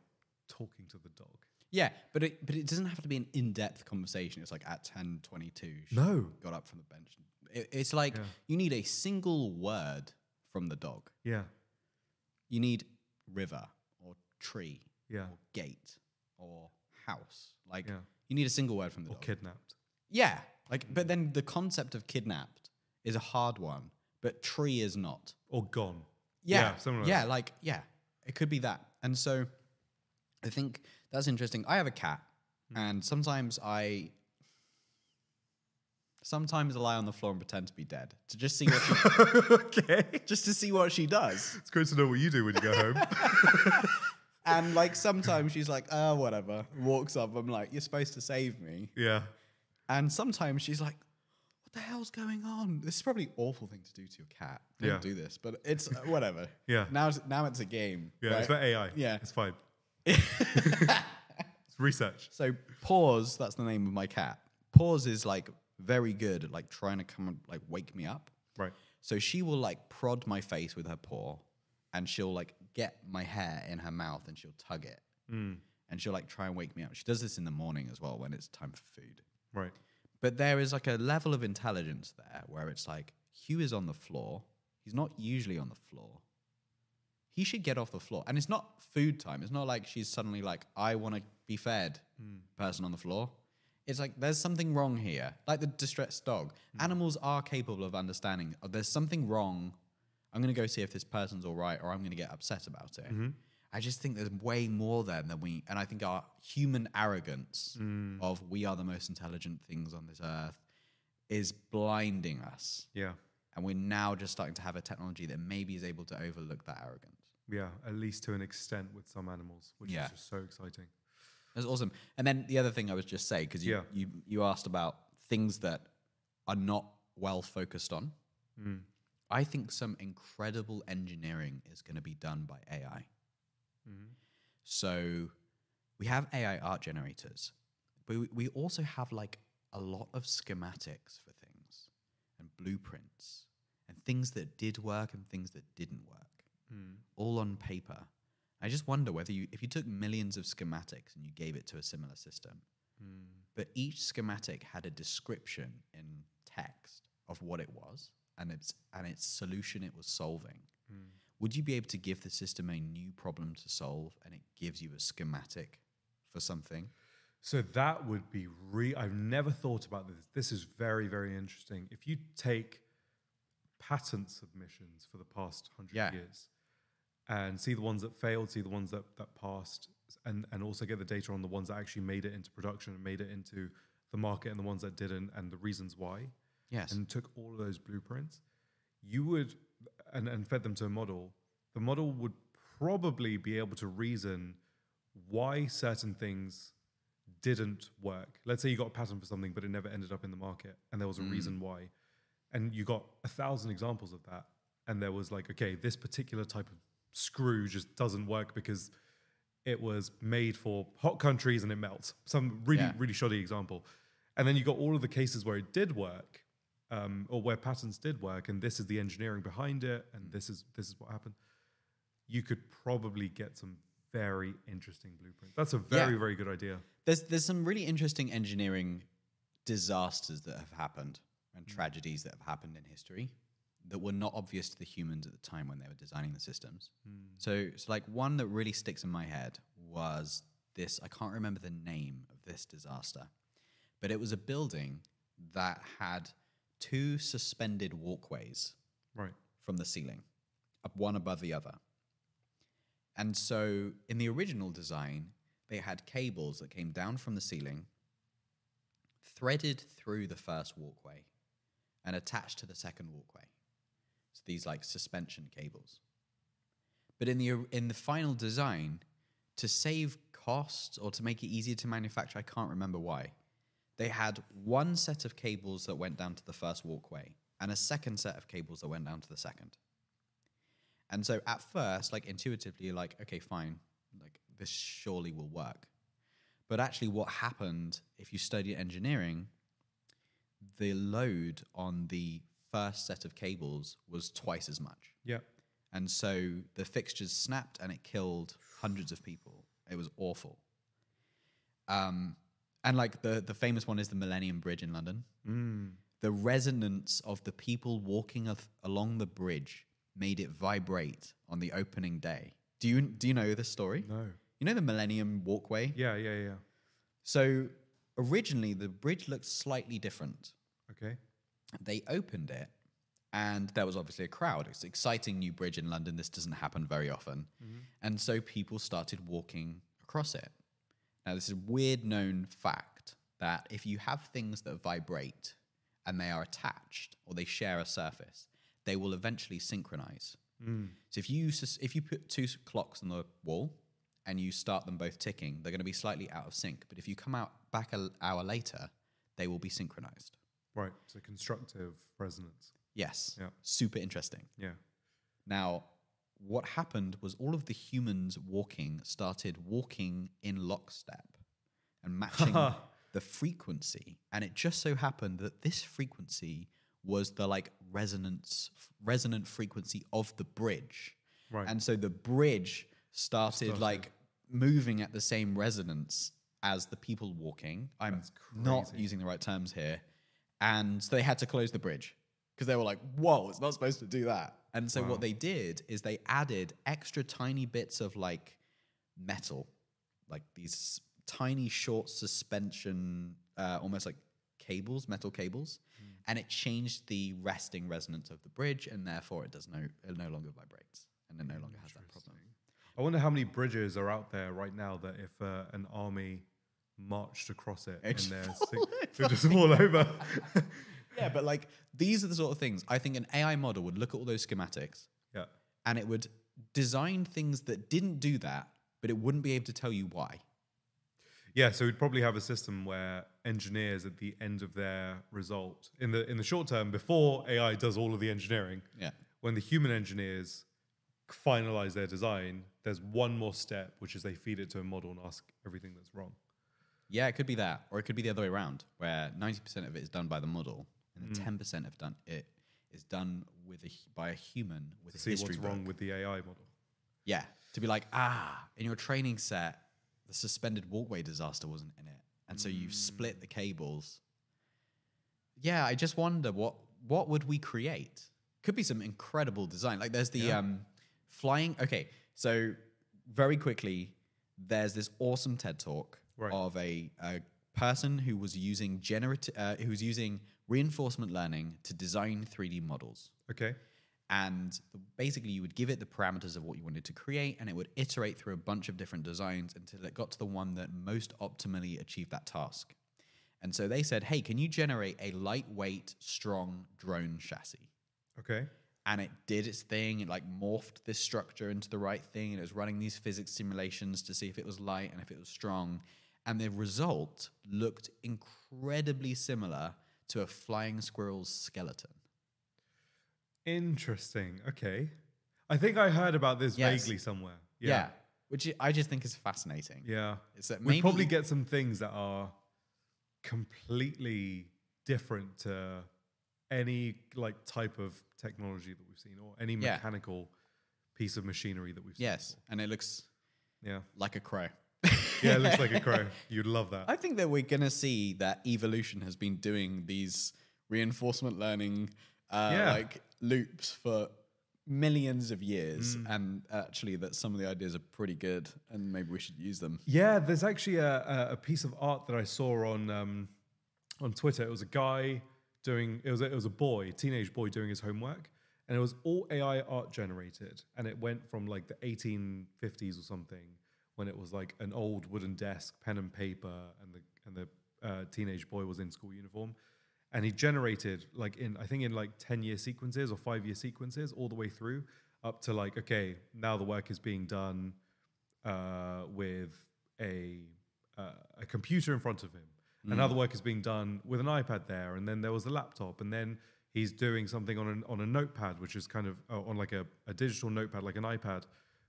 talking to the dog Yeah, but it but it doesn't have to be an in-depth conversation. It's like at 10, 22, she No. got up from the bench. It, it's like you need a single word from the dog. yeah You need river or tree Yeah. or gate or house. Like Yeah. you need a single word from the or dog. kidnapped Yeah, like but mm. then the concept of kidnapped is a hard one, but tree is not. or gone. Yeah, something like yeah, like yeah, it could be that. And so, I think that's interesting. I have a cat, Hmm. and sometimes I, sometimes I lie on the floor and pretend to be dead to just see what she, okay. just to see what she does. It's great to know what you do when you go home. And like sometimes she's like, oh, whatever, walks up. I'm like, you're supposed to save me. yeah. And sometimes she's like, what the hell's going on? This is probably an awful thing to do to your cat. Don't Yeah. do this, but it's uh, whatever. Yeah. Now, it's, now it's a game. Yeah. right? It's for AI. Yeah. It's fine. it's research. So pause, that's the name of my cat. Pause is like very good at like trying to come and like wake me up. Right. So she will like prod my face with her paw and she'll like get my hair in her mouth and she'll tug it. Mm. And she'll like try and wake me up. She does this in the morning as well when it's time for food. Right. But there is like a level of intelligence there where it's like Hugh is on the floor. He's not usually on the floor. He should get off the floor. And it's not food time. It's not like she's suddenly like, I want to be fed, hmm. person on the floor. it's like there's something wrong here. Like the distressed dog. Hmm. Animals are capable of understanding oh, there's something wrong. I'm going to go see if this person's all right or I'm going to get upset about it. Mm-hmm. I just think there's way more there than we, and I think our human arrogance mm. of we are the most intelligent things on this earth is blinding us. Yeah. And we're now just starting to have a technology that maybe is able to overlook that arrogance. Yeah. At least to an extent with some animals, which Yeah. is just so exciting. That's awesome. And then the other thing I was just say because you, Yeah. you you asked about things that are not well focused on. Mm. I think some incredible engineering is going to be done by AI. Mm-hmm. So we have AI art generators, but we, we also have like a lot of schematics for things and blueprints and things that did work and things that didn't work, mm. all on paper. I just wonder whether you, if you took millions of schematics and you gave it to a similar system, mm. but each schematic had a description in text of what it was and its and its solution it was solving. Mm. Would you be able to give the system a new problem to solve and it gives you a schematic for something? So that would be re. I've never thought about this. This is very, very interesting. If you take patent submissions for the past hundred Yeah. years and see the ones that failed, see the ones that that passed, and and also get the data on the ones that actually made it into production and made it into the market, and the ones that didn't, and the reasons why, Yes. and took all of those blueprints, you would and, and fed them to a model. The model would probably be able to reason why certain things didn't work. Let's say you got a pattern for something, but it never ended up in the market, and there was a hmm. reason why. And you got a thousand examples of that. And there was like, okay, this particular type of screw just doesn't work because it was made for hot countries and it melts. Some really, Yeah. really shoddy example. And then you got all of the cases where it did work, um, or where patterns did work, and this is the engineering behind it, and this is this is what happened. You could probably get some very interesting blueprints. That's a very, Yeah. very good idea. There's there's some really interesting engineering disasters that have happened and tragedies that have happened in history that were not obvious to the humans at the time when they were designing the systems. So, so like one that really sticks in my head was this. I can't remember the name of this disaster, but it was a building that had two suspended walkways Right. from the ceiling, up one above the other. And so in the original design, they had cables that came down from the ceiling, threaded through the first walkway, and attached to the second walkway. So these like suspension cables. But in the in the final design, to save costs or to make it easier to manufacture, I can't remember why. They had one set of cables that went down to the first walkway and a second set of cables that went down to the second. And so at first, like intuitively, you're like, okay, fine, like this surely will work. But actually, what happened if you study engineering, the load on the first set of cables was twice as much. Yeah. And so the fixtures snapped and it killed hundreds of people. It was awful. Um, and like the, the famous one is the Millennium Bridge in London. Mm. The resonance of the people walking af- along the bridge made it vibrate on the opening day. Do you do you know this story? No. You know the Millennium Walkway? Yeah, yeah, yeah. So originally the bridge looked slightly different Okay. they opened it and there was obviously a crowd it's an exciting new bridge in london this doesn't happen very often mm-hmm. and so people started walking across it now this is a weird known fact that if you have things that vibrate and they are attached or they share a surface they will eventually synchronize hmm. so if you if you put two clocks on the wall and you start them both ticking they're going to be slightly out of sync but if you come out back an hour later they will be synchronized Right. So constructive resonance. Yes. Yeah. Super interesting. Yeah. Now, what happened was all of the humans walking started walking in lockstep and matching the frequency. And it just so happened that this frequency was the like resonance resonant frequency of the bridge. Right. And so the bridge started, like moving at the same resonance as the people walking. I'm not using the right terms here. And so they had to close the bridge because they were like, whoa, it's not supposed to do that. And so what they did is they added extra tiny bits of like metal, like these tiny short suspension, uh, almost like cables, metal cables, and it changed the resting resonance of the bridge, and therefore it does no it no longer vibrates and it no longer has that problem. I wonder how many bridges are out there right now that if uh, an army marched across it It'd in their just sig- it would just fall over. Yeah, but like these are the sort of things I think an AI model would look at all those schematics yeah. and it would design things that didn't do that, but it wouldn't be able to tell you why. Yeah, so we'd probably have a system where engineers at the end of their result, in the in the short term, before AI does all of the engineering, Yeah. when the human engineers finalize their design, there's one more step, which is they feed it to a model and ask everything that's wrong. Yeah, it could be that, or it could be the other way around, where ninety percent of it is done by the model, and Mm. the ten percent have done it is done with a by a human with To a see history what's wrong with the AI model. Yeah, to be like, ah, in your training set, the suspended walkway disaster wasn't in it, and so you've split the cables. Yeah, I just wonder what what would we create? Could be some incredible design. Like there's the Yeah. um, flying. Okay, so very quickly, there's this awesome TED talk Right. of a, a person who was using generative, uh, who was using reinforcement learning to design 3D models. Okay. and basically you would give it the parameters of what you wanted to create and it would iterate through a bunch of different designs until it got to the one that most optimally achieved that task. And so they said hey can you generate a lightweight strong drone chassis? Okay. and it did its thing. It like morphed this structure into the right thing and it was running these physics simulations to see if it was light and if it was strong. And the result looked incredibly similar to a flying squirrel's skeleton Interesting. Okay. I think I heard about this Yes. vaguely somewhere. yeah, Yeah. which I- just think is fascinating Yeah. It's that We'd probably get some things that are completely different to any like type of technology that we've seen or any Yeah. mechanical piece of machinery that we've seen. yes, and it looks before. Yeah. like a crow. Yeah, it looks like a crow. You'd love that. I think that we're gonna see that evolution has been doing these reinforcement learning uh, Yeah. like loops for millions of years, and actually that some of the ideas are pretty good, and maybe we should use them. Yeah, there's actually a, a, a piece of art that I saw on um, on Twitter. It was a guy doing it was a, it was a boy, teenage boy doing his homework, and it was all AI art generated, and it went from like the 1850s or something when it was like an old wooden desk, pen and paper, and the and the uh, teenage boy was in school uniform. And he generated like in I think in like 10 year sequences or five year sequences all the way through up to like, okay, now the work is being done uh, with a uh, a computer in front of him. Another work is being done with an iPad there, and then there was a laptop, and then he's doing something on an on a notepad, which is kind of uh, on like a, a digital notepad, like an iPad,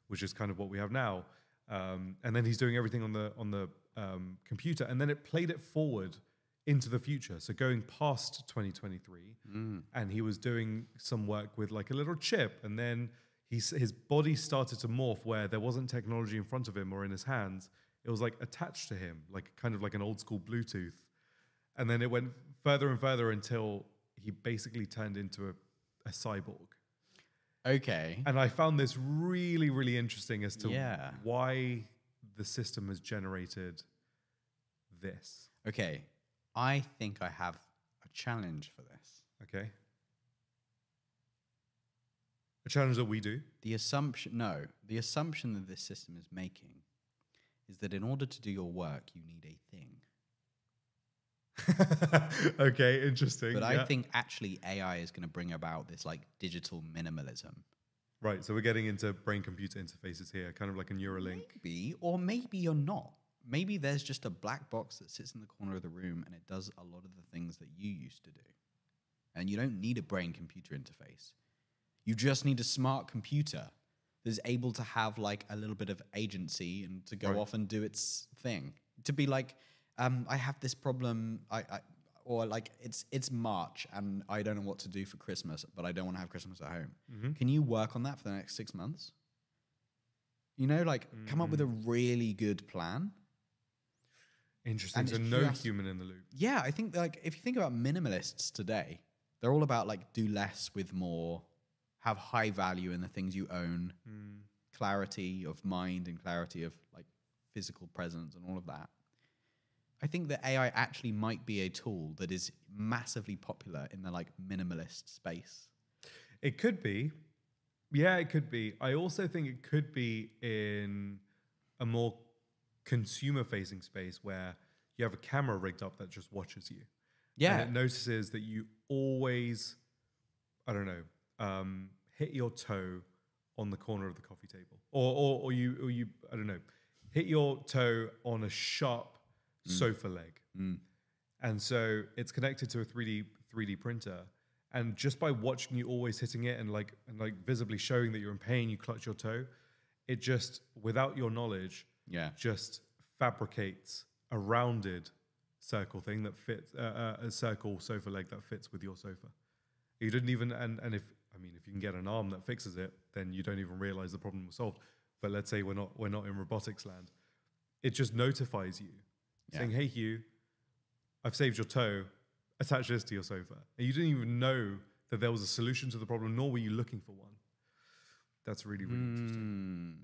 which is kind of what we have now. Um, and then he's doing everything on the on the um, computer, and then it played it forward into the future, so going past 2023, and he was doing some work with like a little chip, and then he's, his body started to morph where there wasn't technology in front of him or in his hands. It was like attached to him, like kind of like an old school Bluetooth. And then it went further and further until he basically turned into a, a cyborg. Okay. And I found this really, really interesting as to Yeah. why the system has generated this. Okay. I think I have a challenge for this. Okay. A challenge that we do. The assumption, no, the assumption that this system is making is that in order to do your work, you need a thing. okay, interesting. But I think actually AI is going to bring about this like digital minimalism. Right, so we're getting into brain computer interfaces here, kind of like a Neuralink. Maybe, or maybe you're not. Maybe there's just a black box that sits in the corner of the room and it does a lot of the things that you used to do. And you don't need a brain computer interface. You just need a smart computer that's able to have like a little bit of agency and to go Right. off and do its thing. To be like, um, I have this problem, I, I or like it's it's March and I don't know what to do for Christmas, but I don't want to have Christmas at home. Mm-hmm. Can you work on that for the next six months? You know, like come up with a Mm. really good plan. Interesting. And So no just- human in the loop. Yeah, I think like if you think about minimalists today, they're all about like do less with more, have high value in the things you own, Hmm. clarity of mind and clarity of like physical presence and all of that. I think that AI actually might be a tool that is massively popular in the like minimalist space. It could be. Yeah, it could be. I also think it could be in a more consumer facing space where you have a camera rigged up that just watches you. Yeah. And it notices that you always, I don't know, um, hit your toe on the corner of the coffee table. Or, or, or you, or you, I don't know, hit your toe on a sharp sofa leg. And so it's connected to a 3D 3D printer. And just by watching you always hitting it and like and like visibly showing that you're in pain, you clutch your toe, it just without your knowledge, Yeah. just fabricates a rounded circle thing that fits uh, uh, a circle sofa leg that fits with your sofa. You didn't even and and if I mean if you can get an arm that fixes it, then you don't even realize the problem was solved. But let's say we're not we're not in robotics land. It just notifies you Yeah. saying, "Hey Hugh, I've saved your toe. Attach this to your sofa." And you didn't even know that there was a solution to the problem, nor were you looking for one. That's really really interesting.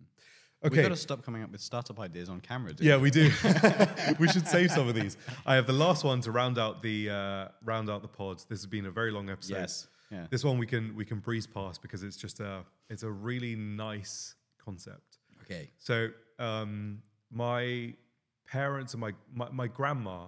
We've got to stop coming up with startup ideas on camera. Yeah, we do. we should save some of these. I have the last one to round out the uh, round out the pods. This has been a very long episode. Yes. Yeah. This one we can we can breeze past because it's just a it's a really nice concept. Okay. So um, my parents and my, my my grandma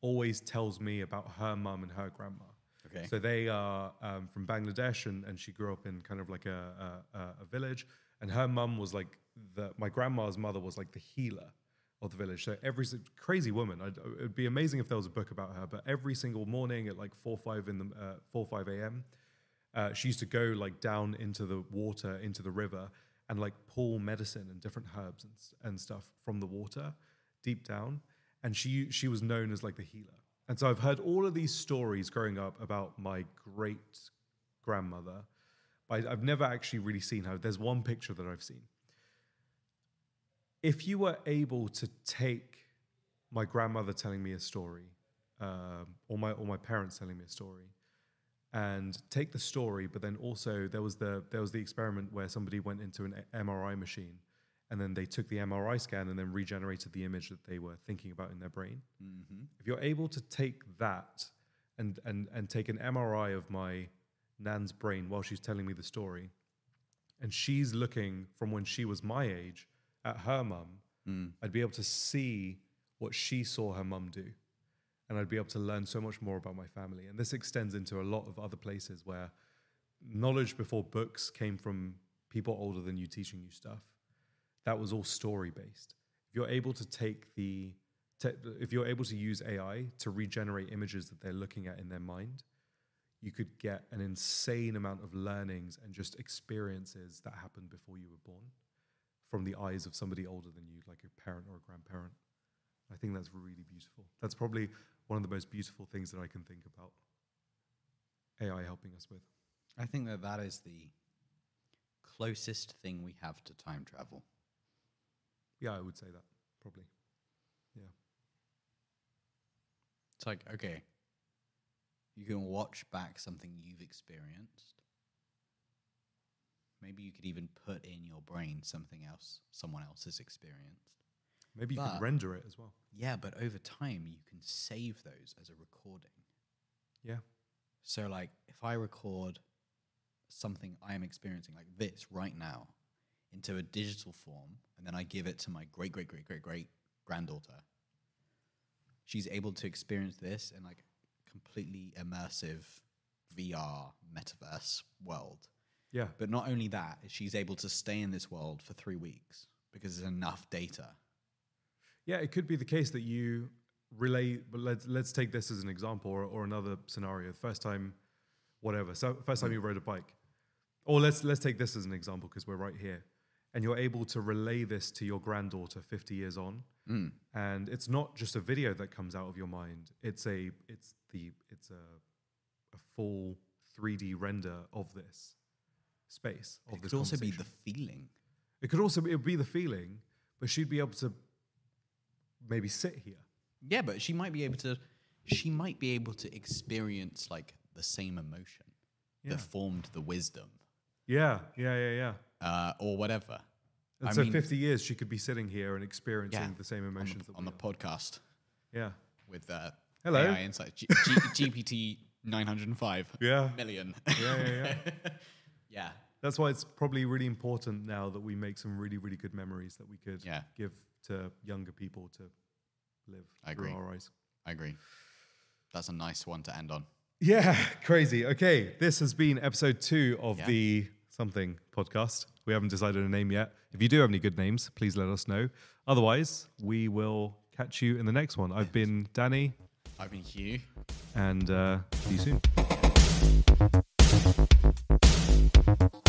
always tells me about her mum and her grandma. Okay. So they are um, from Bangladesh, and, and she grew up in kind of like a a, a- village. And her mum was like the my grandma's mother was like the healer of the village. So every crazy woman. I'd, it'd be amazing if there was a book about her. But every single morning at like four five in the uh, four five a.m. Uh, she used to go like down into the water, into the river, and like pull medicine and different herbs and, and stuff from the water deep down. And she she was known as like the healer. And so I've heard all of these stories growing up about my great grandmother, but I've never actually really seen her. There's one picture that I've seen. If you were able to take my grandmother telling me a story, um, or my or my parents telling me a story, and take the story, but then also there was the there was the experiment where somebody went into an MRI machine, and then they took the MRI scan and then regenerated the image that they were thinking about in their brain. Mm-hmm. If you're able to take that and and and take an MRI of my nan's brain while she's telling me the story, and she's looking from when she was my age at her mum, mm. I'd be able to see what she saw her mum do and I'd be able to learn so much more about my family. And this extends into a lot of other places where knowledge before books came from people older than you teaching you stuff. That was all story based. If you're able to take the, if you're able to use AI to regenerate images that they're looking at in their mind, you could get an insane amount of learnings and just experiences that happened before you were born from the eyes of somebody older than you, like a parent or a grandparent. I think that's really beautiful. That's probably one of the most beautiful things that I can think about AI helping us with. I think that that is the closest thing we have to time travel. Yeah, I would say that probably. Yeah. It's like, okay, you can watch back something you've experienced. Maybe you could even put in your brain something else someone else has experienced. Maybe you But- could render it as well. Yeah, but over time you can save those as a recording. Yeah. So like if I record something I am experiencing like this right now into a digital form and then I give it to my great great great great great granddaughter she's able to experience this in like completely immersive VR metaverse world. Yeah. But not only that, she's able to stay in this world for 3 weeks because there's enough data. Yeah, it could be the case that you relay. But let's let's take this as an example, or, or another scenario. First time, whatever. So first time you rode a bike, or let's let's take this as an example because we're right here, and you're able to relay this to your granddaughter 50 years on, mm. and it's not just a video that comes out of your mind. It's a it's the it's a a full 3D render of this space of It this could also be the feeling. It could also be, it be the feeling, but she'd be able to maybe sit here. Yeah, but she might be able to she might be able to experience like the same emotion Yeah. that formed the wisdom Yeah, yeah, yeah, yeah. Uh, or whatever. And I so mean- 50 years, she could be sitting here and experiencing Yeah, the same on the, emotions on the podcast. Yeah, with uh, Hello. AI Insight. G- G- GPT 905 Yeah. million. Yeah, yeah, yeah. yeah. That's why it's probably really important now that we make some really, really good memories that we could Yeah. give to younger people to live I through agree. our eyes. I agree. That's a nice one to end on. Yeah, crazy. Okay, this has been episode two of Yeah. the something podcast. We haven't decided a name yet. If you do have any good names, please let us know. Otherwise, we will catch you in the next one. I've been Danny, I've been Hugh. and uh, see you soon.